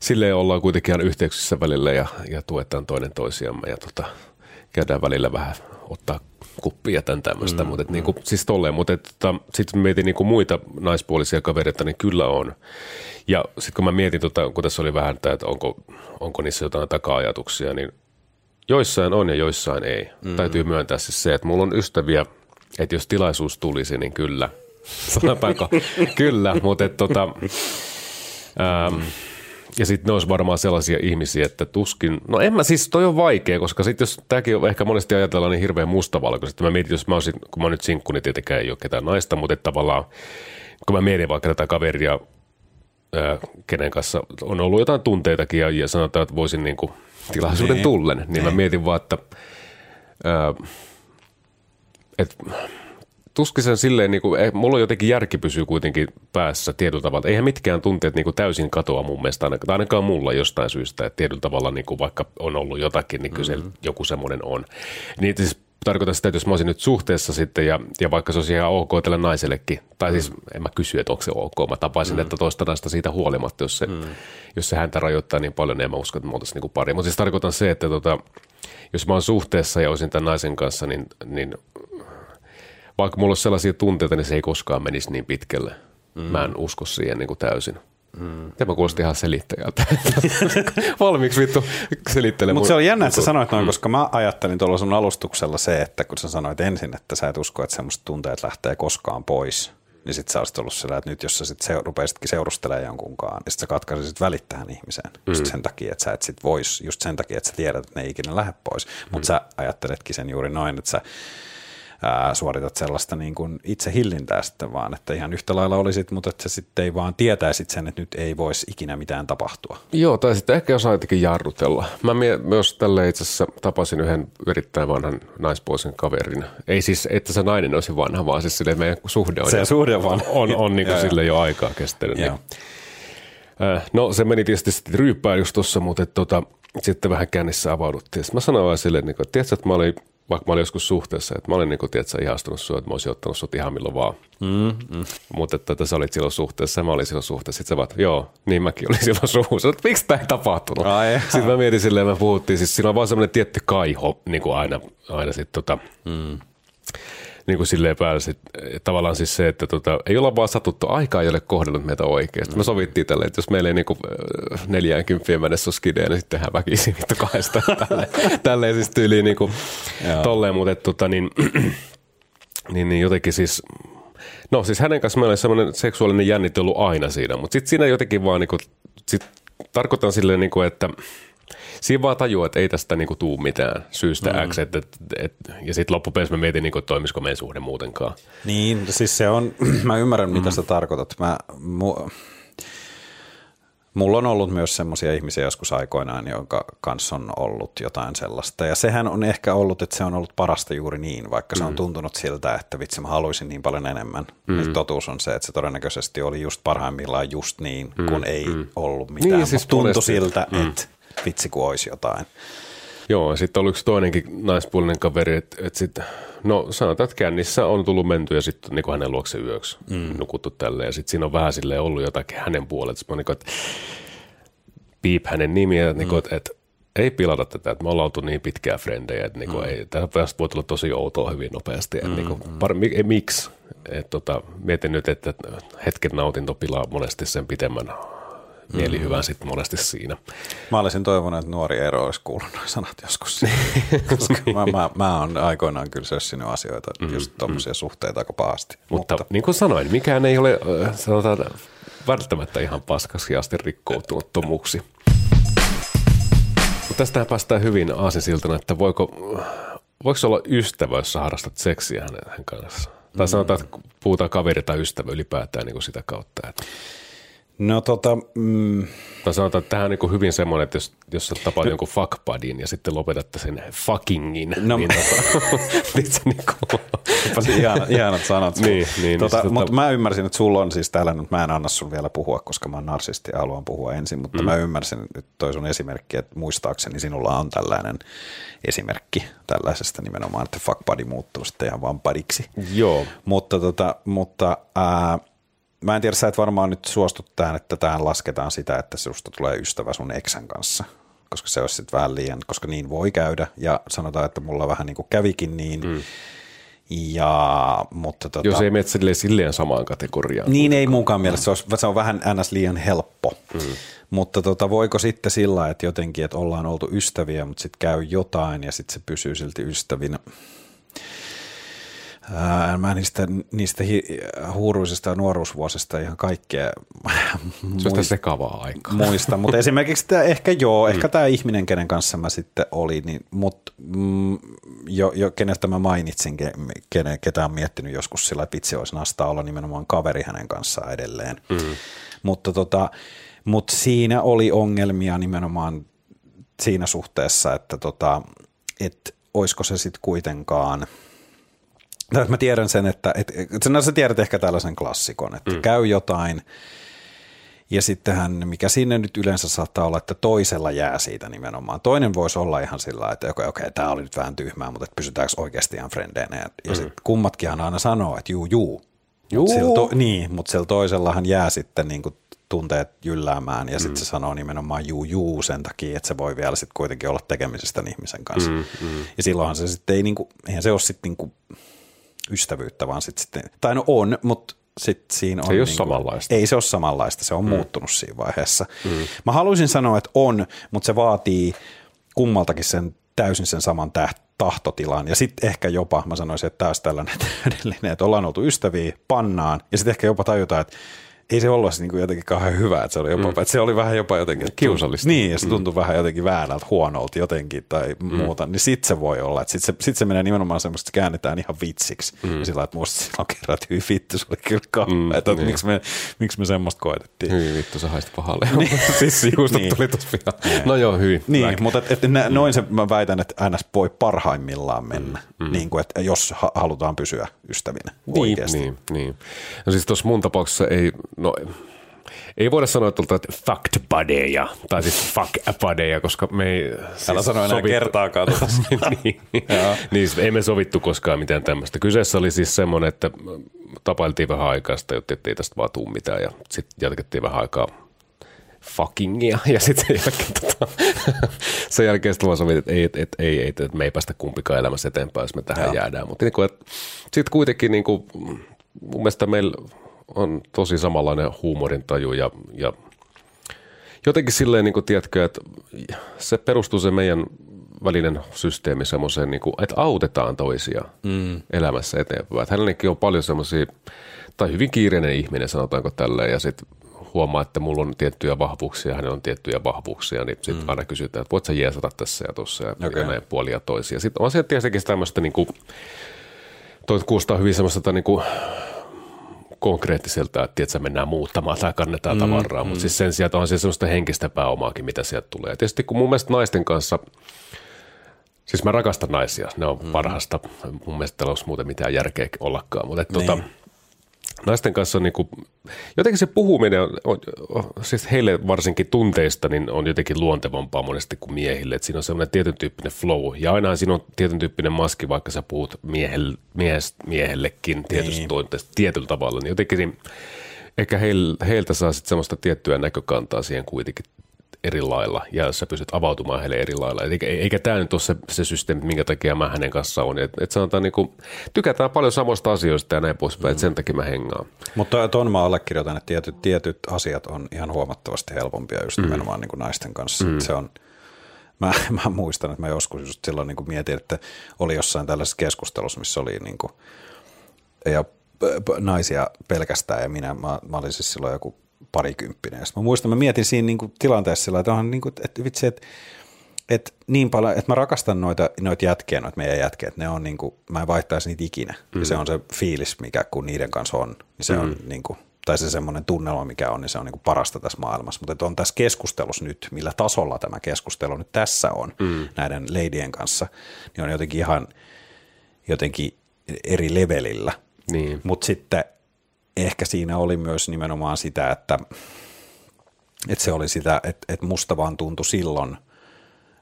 silleen ollaan kuitenkin ihan yhteyksissä välillä ja, ja tuetaan toinen toisiamme ja tota, käydään välillä vähän ottaa kuppia ja tämän tämmöistä, mm, mutta et, mm. niinku, siis tolleen, mutta tota, sitten mietin niinku muita naispuolisia kavereita, niin kyllä on. Ja sitten kun mä mietin, tota, kun tässä oli vähän tämä, että onko, onko niissä jotain taka-ajatuksia, niin joissain on ja joissain ei. Mm. Täytyy myöntää siis se, että mulla on ystäviä, että jos tilaisuus tulisi, niin kyllä. (laughs) Sanotaanko? (laughs) kyllä, mutta et, tota, ähm, ja sitten ne olisi varmaan sellaisia ihmisiä, että tuskin, no en mä siis, toi on vaikea, koska sitten jos tämäkin on ehkä monesti ajatellaan niin hirveän mustavalkoisesti, mä mietin, jos mä olisin, kun mä nyt sinkku, niin tietenkään ei ole ketään naista, mutta tavallaan, kun mä mietin vaikka tätä kaveria, ää, kenen kanssa on ollut jotain tunteitakin ja, ja sanotaan, että voisin niin kuin tilaisuuden niin. tullen, niin, niin mä mietin vaan, että, ää, että tuskin sen silleen, niin kuin, eh, mulla on jotenkin järki pysyy kuitenkin päässä tietyllä tavalla. Eihän mitkään tunteet niin kuin täysin katoa mun mielestä, ainakaan, ainakaan mulla jostain syystä, että tietyllä tavalla niin kuin vaikka on ollut jotakin, niin kyllä mm-hmm. joku semmoinen on. Niin siis tarkoitan sitä, että jos mä olisin nyt suhteessa sitten ja, ja vaikka se olisi ihan ok tälle naisellekin, tai siis mm. en mä kysy, että onko se ok, mä tapaisin, mm. että toista naista siitä huolimatta, jos se, mm. jos se häntä rajoittaa niin paljon, niin en mä usko, että me oltaisiin niin pari. Mutta siis tarkoitan se, että tota, jos mä oon suhteessa ja olisin tämän naisen kanssa, niin, niin vaikka mulla olisi sellaisia tunteita, niin se ei koskaan menisi niin pitkälle. Mm. Mä en usko siihen niin kuin täysin. Mm. Tämä kuulosti ihan selittäjältä. (laughs) Valmiiksi vittu selittelee.
Mutta se on jännä, että sä sanoit noin, mm. koska mä ajattelin tuolla sun alustuksella se, että kun sä sanoit ensin, että sä et usko, että semmoiset tunteet lähtee koskaan pois, niin sit sä olisit ollut sillä, että nyt jos sä sit rupeisitkin seurustelemaan jonkunkaan, niin sit sä katkaisisit välittämään ihmiseen. Mm. Just sen takia, että sä et sit vois, just sen takia, että sä tiedät, että ne ei ikinä lähde pois. Mutta mm. sä ajatteletkin sen juuri noin, että sä ää, suoritat sellaista niin kuin itse hillintää sitten vaan, että ihan yhtä lailla olisit, mutta että sä sitten ei vaan tietäisit sen, että nyt ei voisi ikinä mitään tapahtua.
Joo, tai sitten ehkä osaa jotenkin jarrutella. Mä myös tälle itse asiassa tapasin yhden erittäin vanhan naispuolisen kaverin. Ei siis, että se nainen olisi vanha, vaan siis sille meidän suhde on.
Se suhde on
On, on, on niin kuin sille jo aikaa kestänyt. Niin. No se meni tietysti sitten ryyppään just tuossa, mutta että, tota, sitten vähän kännissä avauduttiin. Sitten mä sanoin vaan silleen, niin että tiedätkö, että mä olin vaikka mä olin joskus suhteessa, että mä olin niin kuin, tiedätkö, ihastunut sinua, että mä olisin ottanut sut ihan milloin vaan. Mm, mm. Mutta että, että sä olit silloin suhteessa mä olin silloin suhteessa. Sitten sä vaan, joo, niin mäkin olin (laughs) silloin suhteessa. Että miksi tämä ei tapahtunut? Ai, sitten mä mietin silleen, me puhuttiin, siis siinä on vaan semmoinen tietty kaiho niin kuin aina, aina sitten tota, mm niin kuin silleen päällä. Sit, tavallaan siis se, että tota, ei olla vaan satuttu, aikaa ei ole kohdellut meitä oikeasti. Me sovittiin tälle, että jos meillä ei niin kuin neljään kymppiä mennessä ole skidea, niin sitten tehdään väkisin vittu kahdesta. (laughs) Tälleen, tälleen siis tyyliin niin kuin, tolleen, mutta että, tota, niin, (clears throat) niin, niin jotenkin siis No siis hänen kanssa meillä oli semmoinen seksuaalinen jännittely aina siinä, mutta sitten siinä jotenkin vaan niin kuin, sit tarkoitan silleen, niin kuin, että – siinä vaan tajuaa, että ei tästä niinku tuu mitään syystä mm. X. Et, et, et, ja sitten loppupeleissä mä mietin, niinku, että toimisiko meidän suhde muutenkaan.
Niin, siis se on, (clears throat) mä ymmärrän mitä mm. sä tarkoitat. Mä, mu, Mulla on ollut myös semmoisia ihmisiä joskus aikoinaan, jonka kanssa on ollut jotain sellaista. Ja sehän on ehkä ollut, että se on ollut parasta juuri niin, vaikka se on mm. tuntunut siltä, että vitsi mä haluaisin niin paljon enemmän. Mm. Että totuus on se, että se todennäköisesti oli just parhaimmillaan just niin, mm. kun ei mm. ollut mitään. Niin, siis tuntui siltä, mm. että vitsi kun olisi jotain.
Joo, sitten oli yksi toinenkin naispuolinen kaveri, että et sitten, no sanotaan, että kännissä on tullut menty ja sitten niin hänen luokse yöksi mm. nukuttu tälle ja sitten siinä on vähän silleen ollut jotakin hänen puolelta. Sitten mä niin että piip hänen nimiä, mm. niin kuin, että, että ei pilata tätä, että me ollaan oltu niin pitkää frendejä, että niinku mm. ei, tästä voi tulla tosi outoa hyvin nopeasti. Mm, niinku, mm. Par, mi, miksi? Et, tota, mietin nyt, että hetken nautinto pilaa monesti sen pitemmän mielihyvän sitten monesti siinä.
Mä olisin toivonut, että nuori Eero olisi kuullut nämä sanat joskus, (laughs) koska mä, mä, mä oon aikoinaan kyllä sössinyt asioita, mm, just tuommoisia mm. suhteita aika pahasti.
Mutta, Mutta niin kuin sanoin, mikään ei ole sanotaan, välttämättä ihan paskaksi asti rikkoutunut tomuksi. Tästä päästään hyvin aasinsiltana, että voiko, voiko olla ystävä, jos harrastat seksiä hänen kanssa? Tai mm. sanotaan, että puhutaan kaveri tai ystävä ylipäätään niin kuin sitä kautta. Että.
No tota... Mm.
Tai sanotaan, että tähän on niin hyvin semmoinen, että jos, jos sä tapaat no. jonkun fuckbudin ja sitten lopetatte sen fuckingin, no. niin tota, (laughs) niin se niin
kuin... ihanat, ihanat sanat. (laughs) niin, niin, niin tota, niin, mutta tota... mä ymmärsin, että sulla on siis täällä, nyt mä en anna sun vielä puhua, koska mä oon narsisti ja haluan puhua ensin, mutta mm. mä ymmärsin nyt toi sun esimerkki, että muistaakseni sinulla on tällainen esimerkki tällaisesta nimenomaan, että fuckbuddy muuttuu sitten ihan vaan budiksi.
Joo.
Mutta, tota, mutta ää, mä en tiedä, sä et varmaan nyt suostu tähän, että tähän lasketaan sitä, että susta tulee ystävä sun eksän kanssa, koska se olisi sitten vähän liian, koska niin voi käydä, ja sanotaan, että mulla vähän niin kuin kävikin niin, mm. Ja, mutta tota,
Jos ei mene silleen, silleen samaan kategoriaan.
Niin ei mukaan mielestä, se, on, se on vähän ns. liian helppo. Mm. Mutta tota, voiko sitten sillä, että jotenkin, että ollaan oltu ystäviä, mutta sitten käy jotain ja sitten se pysyy silti ystävinä. Ää, mä niistä, niistä hi, huuruisista nuoruusvuosista ihan kaikkea
Se on sekavaa aikaa.
Muista, mutta esimerkiksi tämä, ehkä joo, mm. ehkä tämä ihminen, kenen kanssa mä sitten olin, niin, mutta mm, jo, jo, kenestä mä mainitsin, kenen, ketä on miettinyt joskus sillä, että vitsi olisi nastaa olla nimenomaan kaveri hänen kanssaan edelleen. Mm. Mutta tota, mut siinä oli ongelmia nimenomaan siinä suhteessa, että tota, et olisiko se sitten kuitenkaan – Mä tiedän sen, että et, et, no sä tiedät ehkä tällaisen klassikon, että mm. käy jotain ja sittenhän, mikä sinne nyt yleensä saattaa olla, että toisella jää siitä nimenomaan. Toinen voisi olla ihan sillä että okei, okay, okay, tämä oli nyt vähän tyhmää, mutta pysytäänkö oikeasti ihan frendeinä. Ja, mm. sitten kummatkin aina sanoo, että juu, juu. Juu. Mut to, niin, mutta sillä toisellahan jää sitten niin kuin tunteet jylläämään ja mm. sitten se sanoo nimenomaan juu juu sen takia, että se voi vielä sitten kuitenkin olla tekemisestä ihmisen kanssa. Mm, mm. Ja silloinhan se sitten ei, niinku, eihän se ole sitten niinku ystävyyttä, vaan sitten, sitten tai no on, mutta sitten siinä on...
Se ei
ole
niin kuin, samanlaista.
Ei se ole samanlaista, se on mm. muuttunut siinä vaiheessa. Mm. Mä haluaisin sanoa, että on, mutta se vaatii kummaltakin sen täysin sen saman täht- tahtotilan. Ja sitten ehkä jopa, mä sanoisin, että tämä olisi tällainen (laughs) täydellinen, että ollaan oltu ystäviä, pannaan, ja sitten ehkä jopa tajutaan, että ei se ollut niin kuin jotenkin kauhean hyvä, että se oli, jopa, mm. että se oli vähän jopa jotenkin...
Kiusallista.
Niin, ja se tuntui mm. vähän jotenkin väärältä, huonolta jotenkin tai mm. muuta, niin sit se voi olla, että sit se, sit se menee nimenomaan semmoista, että käännetään ihan vitsiksi, mm. ja sillä että musta silloin kerran, että hyvin vittu, se oli kyllä kauhean, mm, että niin. miksi, me, miksi me semmoista koetettiin.
Hyvin vittu, sä haisit pahalle. (laughs) niin. (laughs) siis juustot niin. tuli tuossa pian. No joo, hyvin.
Niin, Väkin. mutta et, et, mm. noin se mä väitän, että NS voi parhaimmillaan mennä, mm. Mm. Niin kuin, että jos halutaan pysyä ystävinä
niin, oikeasti. Niin, niin. No siis tuossa mun tapauksessa ei, no ei voida sanoa, että oltaisiin fact buddyja, tai siis fuck buddyja, koska me ei...
Siis Älä sano enää sovittu... kertaakaan. Tuota. (laughs)
niin, niin, ei me sovittu koskaan mitään tämmöistä. Kyseessä oli siis semmoinen, että tapailtiin vähän aikaa, sitä jotta ei tästä vaan tuu mitään, ja sitten jatkettiin vähän aikaa fuckingia, (laughs) ja sitten sen jälkeen, tota, (laughs) sen jälkeen sitten vaan sovittiin, että ei, et, et, ei, ei, et me ei päästä kumpikaan elämässä eteenpäin, jos me tähän ja. jäädään. Mutta niin sitten kuitenkin niin kuin, mun mielestä meillä on tosi samanlainen huumorintaju ja, ja jotenkin silleen, niin kuin, tiedätkö, että se perustuu se meidän välinen systeemi semmoiseen, niin kuin, että autetaan toisia mm. elämässä eteenpäin. Että hänellekin on paljon semmoisia, tai hyvin kiireinen ihminen, sanotaanko tälleen, ja sitten huomaa, että mulla on tiettyjä vahvuuksia, hänellä on tiettyjä vahvuuksia, niin sitten mm. aina kysytään, että voit sä jeesata tässä ja tuossa ja, okay. ja näin puolia toisia. Sitten on se tietenkin tämmöistä, niin kuin, toi kuulostaa hyvin semmoista niin kuin, konkreettiselta, että tiedätkö, mennään muuttamaan tai kannetaan mm, tavaraa, mm. mutta siis sen sijaan on se sellaista henkistä pääomaakin, mitä sieltä tulee. Ja tietysti kun mun mielestä naisten kanssa, siis mä rakastan naisia, ne on mm. parhaasta, mun mielestä olisi muuten mitään järkeä ollakaan, mutta että, tota, niin naisten kanssa niin kuin, jotenkin se puhuminen, on, on, on, siis heille varsinkin tunteista, niin on jotenkin luontevampaa monesti kuin miehille. Että siinä on semmoinen tietyn tyyppinen flow. Ja aina siinä on tietyn tyyppinen maski, vaikka sä puhut miehelle, miehes, miehellekin tietystä niin. tunteesta tietyllä tavalla. Niin jotenkin niin, ehkä heil, heiltä saa sitten semmoista tiettyä näkökantaa siihen kuitenkin eri lailla ja sä pystyt avautumaan heille eri lailla. Eikä, eikä tämä nyt ole se, se systeemi, minkä takia mä hänen kanssa on. Että et sanotaan niin kuin, tykätään paljon samoista asioista ja näin poispäin, mm. että sen takia mä hengaan.
Mutta tuon mä allekirjoitan, että tietyt, tietyt asiat on ihan huomattavasti helpompia just mm. nimenomaan niin kuin naisten kanssa. Mm. Se on, mä, (laughs) mä muistan, että mä joskus just silloin niin kuin mietin, että oli jossain tällaisessa keskustelussa, missä oli niin kuin, ja naisia pelkästään ja minä, mä, mä olin siis silloin joku parikymppinen. Sitten mä muistan, mä mietin siinä niin kuin tilanteessa sillä, että, on niin kuin, että vitsi, että että niin paljon, että mä rakastan noita, noita jätkiä, noita meidän jätkiä, että ne on niin kuin, mä en vaihtaisi niitä ikinä. Mm. Ja se on se fiilis, mikä kun niiden kanssa on, niin se mm. on niin kuin, tai se semmoinen tunnelma, mikä on, niin se on niin kuin parasta tässä maailmassa. Mutta on tässä keskustelussa nyt, millä tasolla tämä keskustelu nyt tässä on mm. näiden leidien kanssa, niin on jotenkin ihan jotenkin eri levelillä.
Niin.
Mutta sitten ehkä siinä oli myös nimenomaan sitä, että, että se oli sitä, että, että musta vaan tuntui silloin,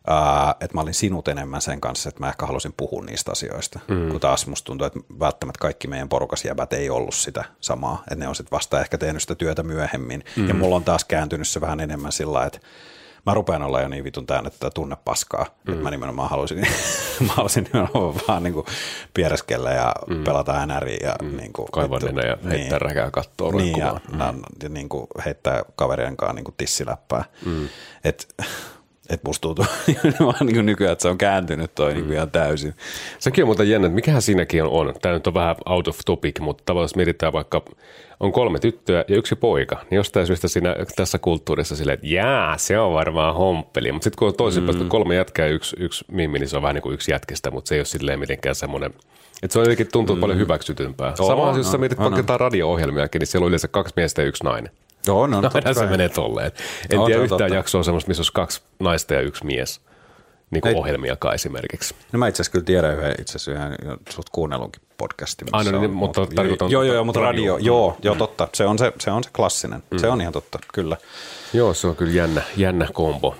ää, että mä olin sinut enemmän sen kanssa, että mä ehkä halusin puhua niistä asioista, mm. kun taas musta tuntuu, että välttämättä kaikki meidän porukas jäbät ei ollut sitä samaa, että ne on sitten vasta ehkä tehnyt sitä työtä myöhemmin, mm. ja mulla on taas kääntynyt se vähän enemmän sillä että mä rupean olla jo niin vitun täynnä tätä tunnepaskaa, mm. että mä nimenomaan halusin, (laughs) mä halusin nimenomaan vaan niin kuin piereskellä ja mm. pelata NRI ja mm. niin kuin,
kaivaa ja niin, heittää räkää kattoa
niin, ja, mm. ja niin kuin heittää kaverien kanssa niin kuin tissiläppää. Mm. Et, et musta tuntuu (laughs) vaan niin nykyään, että se on kääntynyt toi mm. niin ihan täysin.
Sekin on muuten jännä, että mikähän siinäkin on. Tämä nyt on vähän out of topic, mutta tavallaan mietitään vaikka on kolme tyttöä ja yksi poika, niin jostain syystä siinä, tässä kulttuurissa silleen, että jää, se on varmaan homppeli. Mutta sitten kun on toisin mm. kolme jätkää ja yksi, yksi mimmi, niin se on vähän niin kuin yksi jätkestä, mutta se ei ole silleen mitenkään semmoinen, että se on jotenkin tuntuu mm. paljon hyväksytympää. Oh, Sama jos sä mietit vaikka jotain radio-ohjelmiakin, niin siellä on yleensä kaksi miestä ja yksi nainen.
Joo, no, no,
Aina se menee tolleen. En no, tiedä yhtään totta. jaksoa semmoista, missä olisi kaksi naista ja yksi mies. Niin kuin ohjelmiakaan esimerkiksi.
No mä itse asiassa kyllä tiedän yhden, itse asiassa yhden sut kuunnellunkin podcasti.
Aina, no, niin,
on,
mutta tarkoitan...
Joo, joo, joo, mutta radio, radio joo, joo, mm. totta. Se on se, se on se klassinen. Mm. Se on ihan totta, kyllä.
Joo, se on kyllä jännä, jännä kombo.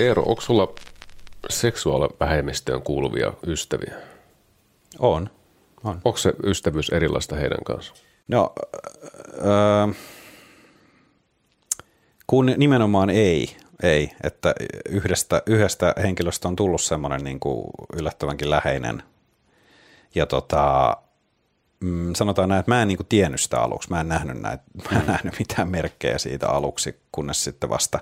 Eero, onko sulla seksuaalivähemmistöön kuuluvia ystäviä?
On. on.
Onko se ystävyys erilaista heidän kanssa?
No, öö, kun nimenomaan ei, ei, että yhdestä, yhdestä henkilöstä on tullut semmoinen niin kuin yllättävänkin läheinen. Ja tota, mm, sanotaan näin, että mä en niin kuin tiennyt sitä aluksi, mä en nähnyt, näitä, mä en nähnyt mitään merkkejä siitä aluksi, kunnes sitten vasta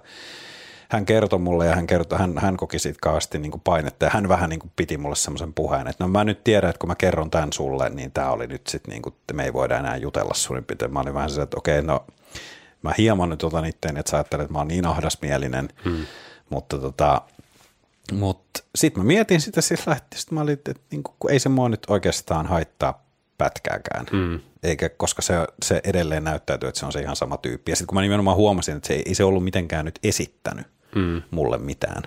hän kertoi mulle ja hän, kertoi, hän, hän koki siitä kauheasti niin kuin painetta ja hän vähän niin kuin piti mulle semmoisen puheen, että no mä nyt tiedän, että kun mä kerron tämän sulle, niin tämä oli nyt sitten niin kuin, että me ei voida enää jutella suurin piirtein. Mä olin vähän se, että okei, no mä hieman nyt otan itteeni, että sä ajattelet, että mä oon niin ahdasmielinen, hmm. mutta tota, mutta sitten mä mietin sitä sillä, että sit mä olin, että niin kuin, ei se mua nyt oikeastaan haittaa pätkääkään. Mm. Eikä, koska se, se edelleen näyttäytyy, että se on se ihan sama tyyppi. Ja sitten kun mä nimenomaan huomasin, että se ei, ei se ollut mitenkään nyt esittänyt mm. mulle mitään.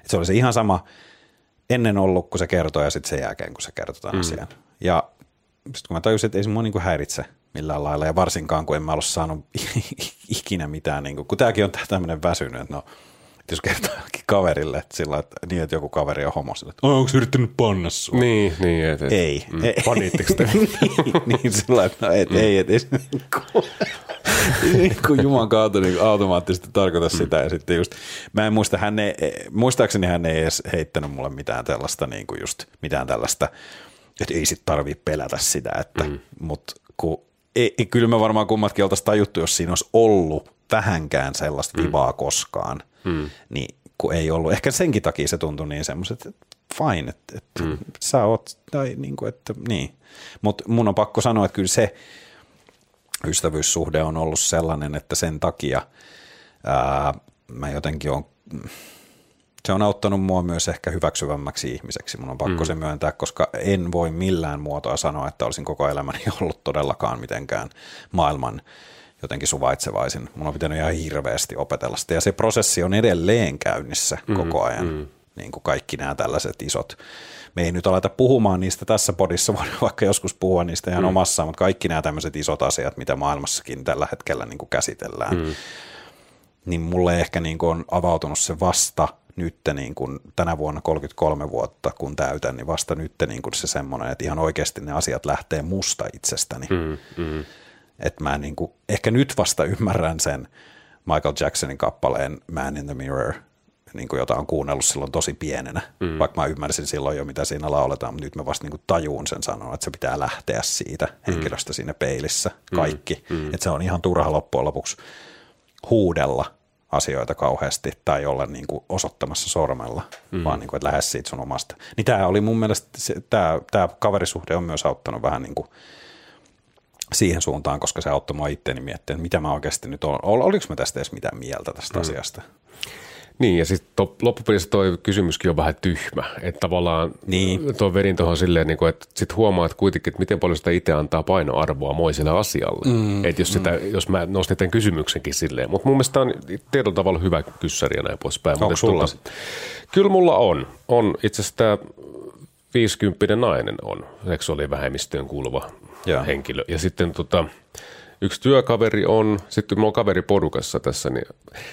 Et se oli se ihan sama ennen ollut, kun se kertoi ja sitten sen jälkeen, kun se kertoi tämän mm. asian. Ja sitten kun mä tajusin, että ei se mua niinku häiritse millään lailla, ja varsinkaan kun en mä ollut saanut (laughs) ikinä mitään, niin kuin, kun tämäkin on tämmöinen väsynyt, että no, jos kertoo kaverille, että sillä että, niin, että joku kaveri on homo, sillä, että onko yrittänyt panna sua?
Niin, niin. Et,
et, ei.
Mm, ei. Paniitteko te? (laughs)
niin, niin sillä että no, et, mm. ei, et, ei, niin (laughs) kuin Juman kautta niin automaattisesti tarkoita mm. sitä. Ja sitten just, mä en muista, hän ei, muistaakseni hän ei edes heittänyt mulle mitään tällaista, niin kuin just mitään tällaista, että ei sit tarvii pelätä sitä, että, mm. mutta kun ei, ei, kyllä me varmaan kummatkin oltaisiin tajuttu, jos siinä olisi ollut vähänkään sellaista mm. vivaa koskaan, mm. niin kun ei ollut. Ehkä senkin takia se tuntui niin semmoiset, että fine, että, että mm. sä oot, tai niin kuin, että niin. Mutta mun on pakko sanoa, että kyllä se ystävyyssuhde on ollut sellainen, että sen takia ää, mä jotenkin on, se on auttanut mua myös ehkä hyväksyvämmäksi ihmiseksi. Mun on pakko mm. se myöntää, koska en voi millään muotoa sanoa, että olisin koko elämäni (laughs) ollut todellakaan mitenkään maailman jotenkin suvaitsevaisin. Mun on pitänyt ihan hirveästi opetella sitä ja se prosessi on edelleen käynnissä mm, koko ajan. Mm. Niin kuin kaikki nämä tällaiset isot. Me ei nyt aleta puhumaan niistä tässä podissa, (laughs) voidaan vaikka joskus puhua niistä ihan mm. omassa, mutta kaikki nämä tämmöiset isot asiat, mitä maailmassakin tällä hetkellä niin kuin käsitellään, mm. niin mulle ehkä niin kuin on avautunut se vasta nyt niin kuin tänä vuonna 33 vuotta, kun täytän, niin vasta nyt niin kuin se semmoinen, että ihan oikeasti ne asiat lähtee musta itsestäni. Mm, mm. Että mä niin kuin, ehkä nyt vasta ymmärrän sen, Michael Jacksonin kappaleen Man in the Mirror, niin kuin jota on kuunnellut silloin tosi pienenä, mm. vaikka mä ymmärsin silloin jo, mitä siinä lauletaan, mutta nyt mä vasta niin kuin tajuun sen sanoa, että se pitää lähteä siitä mm. henkilöstä siinä peilissä, kaikki. Mm. Että se on ihan turha loppujen lopuksi huudella asioita kauheasti tai olla niin kuin osoittamassa sormella, mm. vaan niin kuin, että lähde siitä sun omasta. Niin tämä oli mun mielestä, tämä, tämä kaverisuhde on myös auttanut vähän niin kuin siihen suuntaan, koska se auttoi mua itteeni miettiä, että mitä mä oikeasti nyt olen, oliko mä tästä edes mitään mieltä tästä mm. asiasta.
Niin, ja sitten loppupelissä toi kysymyskin on vähän tyhmä. Että tavallaan niin. tuo verin tuohon silleen, niin kuin, että sitten huomaat kuitenkin, että miten paljon sitä itse antaa painoarvoa moiselle asialle. Mm, että jos, sitä, mm. jos mä nostin tämän kysymyksenkin silleen. Mutta mun mielestä on tietyllä tavalla hyvä kyssäri ja näin poispäin.
Onko sulla? Tuota,
kyllä mulla on. On itse asiassa tämä 50 nainen on seksuaalivähemmistöön kuuluva ja. henkilö. Ja sitten tota, yksi työkaveri on, sitten mulla on kaveri porukassa tässä, niin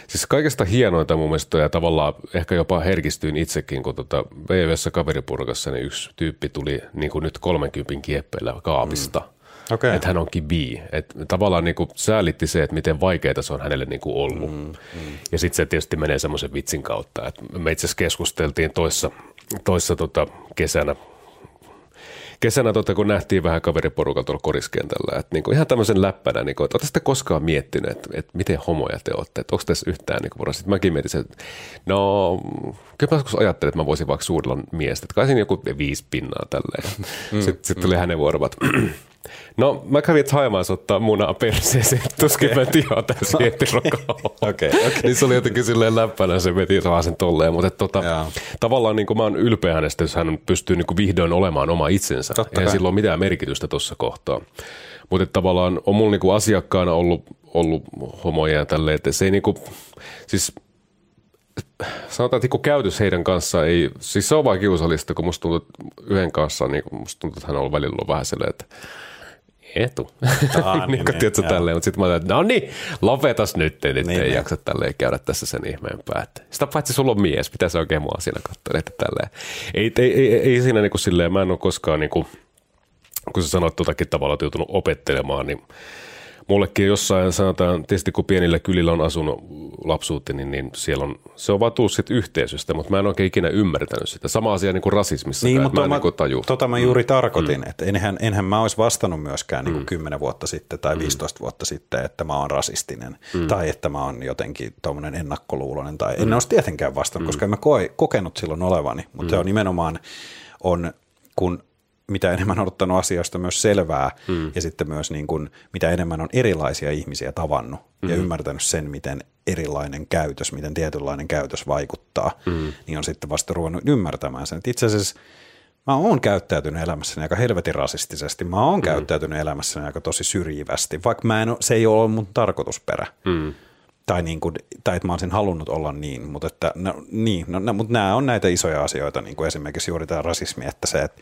siis kaikesta hienointa mun mielestä ja tavallaan ehkä jopa herkistyin itsekin, kun tota VVssä kaveriporukassa niin yksi tyyppi tuli niin kuin nyt 30 kieppeillä kaapista. Mm. Okay. Että hän onkin bi. Et tavallaan niin kuin säälitti se, että miten vaikeaa se on hänelle niin kuin ollut. Mm, mm. Ja sitten se tietysti menee semmoisen vitsin kautta. Et me itse asiassa keskusteltiin toissa, toissa tota kesänä kesänä, tota, kun nähtiin vähän kaveriporukalla tuolla koriskentällä, että niin kuin ihan tämmöisen läppänä, niin kuin, että sitten koskaan miettinyt, että, että miten homoja te olette, että onko tässä yhtään niin kuin, Sitten mäkin mietin, että no, kyllä mä joskus ajattelin, että mä voisin vaikka suurella miestä, että kai siinä joku viisi pinnaa tälleen. Mm, sitten sit tuli mm. hänen vuorovat. No, mä kävin Thaimaassa ottaa munaa perseeseen, tuskin okay. mä tiedän (laughs) täysin Okei,
okay, okay.
niin se oli jotenkin silleen läppänä, se veti vaan sen tolleen, mutta tota, tavallaan niin kuin mä oon ylpeä hänestä, jos hän pystyy niin kuin vihdoin olemaan oma itsensä. Totta Ei sillä ole mitään merkitystä tuossa kohtaa. Mutta tavallaan on mulla niinku asiakkaana ollut, ollut homoja ja tälleen, että se ei niinku, siis sanotaan, että niinku käytös heidän kanssaan ei, siis se on vaan kiusallista, kun musta tuntuu, että yhden kanssa, niin musta tuntuu, että hän on välillä ollut vähän silleen, että etu. Aa, (laughs) niin, niin, niin, tälleen, mutta sitten mä ajattelin, no niin, lopetas nyt, että niin, ei niin. jaksa tälleen käydä tässä sen ihmeempää. Että sitä paitsi sulla on mies, mitä se oikein mua siinä katsoa, että tälleen. Ei, ei, ei, ei siinä niin kuin silleen, mä en ole koskaan niin kuin, kun sä sanoit tuotakin tavalla, että joutunut opettelemaan, niin mullekin jossain sanotaan, tietysti kun pienillä kylillä on asunut lapsuutti, niin, niin siellä on, se on vaan tullut sit yhteisöstä, mutta mä en oikein ikinä ymmärtänyt sitä. Sama asia niin kuin rasismissa,
niin,
mutta
mä, niin taju. Tota mä juuri mm. tarkoitin, mm. että enhän, enhän mä olisi vastannut myöskään niin kuin mm. 10 vuotta sitten tai 15 mm. vuotta sitten, että mä oon rasistinen mm. tai että mä oon jotenkin tuommoinen ennakkoluuloinen tai mm. en olisi tietenkään vastannut, mm. koska en mä koe, kokenut silloin olevani, mutta mm. se on nimenomaan on, kun mitä enemmän on ottanut asioista myös selvää mm. ja sitten myös niin kuin, mitä enemmän on erilaisia ihmisiä tavannut mm. ja ymmärtänyt sen, miten erilainen käytös, miten tietynlainen käytös vaikuttaa, mm. niin on sitten vasta ruvennut ymmärtämään sen. Että itse asiassa mä oon käyttäytynyt elämässäni aika helvetin rasistisesti, mä oon mm. käyttäytynyt elämässäni aika tosi syrjivästi, vaikka mä en, se ei ole mun tarkoitusperä. Mm tai, niin kuin, tai että mä olisin halunnut olla niin, mutta, että, no, niin, no, no, mutta nämä on näitä isoja asioita, niin kuin esimerkiksi juuri tämä rasismi, että se, että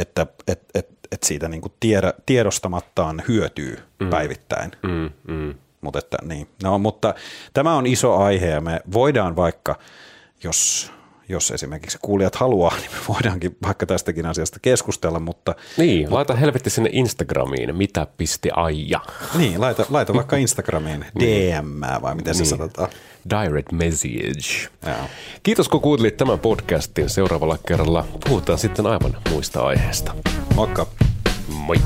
että et, et, et siitä niin kuin tiedä, tiedostamattaan hyötyy mm. päivittäin. Mm, mm. Mut että, niin. no, mutta tämä on iso aihe ja me voidaan vaikka, jos jos esimerkiksi kuulijat haluaa, (laughs) niin me voidaankin vaikka tästäkin asiasta keskustella, mutta...
Niin,
mutta,
laita helvetti sinne Instagramiin, mitä pisti aija.
Niin, laita, laita vaikka Instagramiin (laughs) DM vai miten se niin. sanotaan.
Direct message. Ja. Kiitos kun kuuntelit tämän podcastin. Seuraavalla kerralla puhutaan sitten aivan muista aiheesta.
Moikka.
Moi.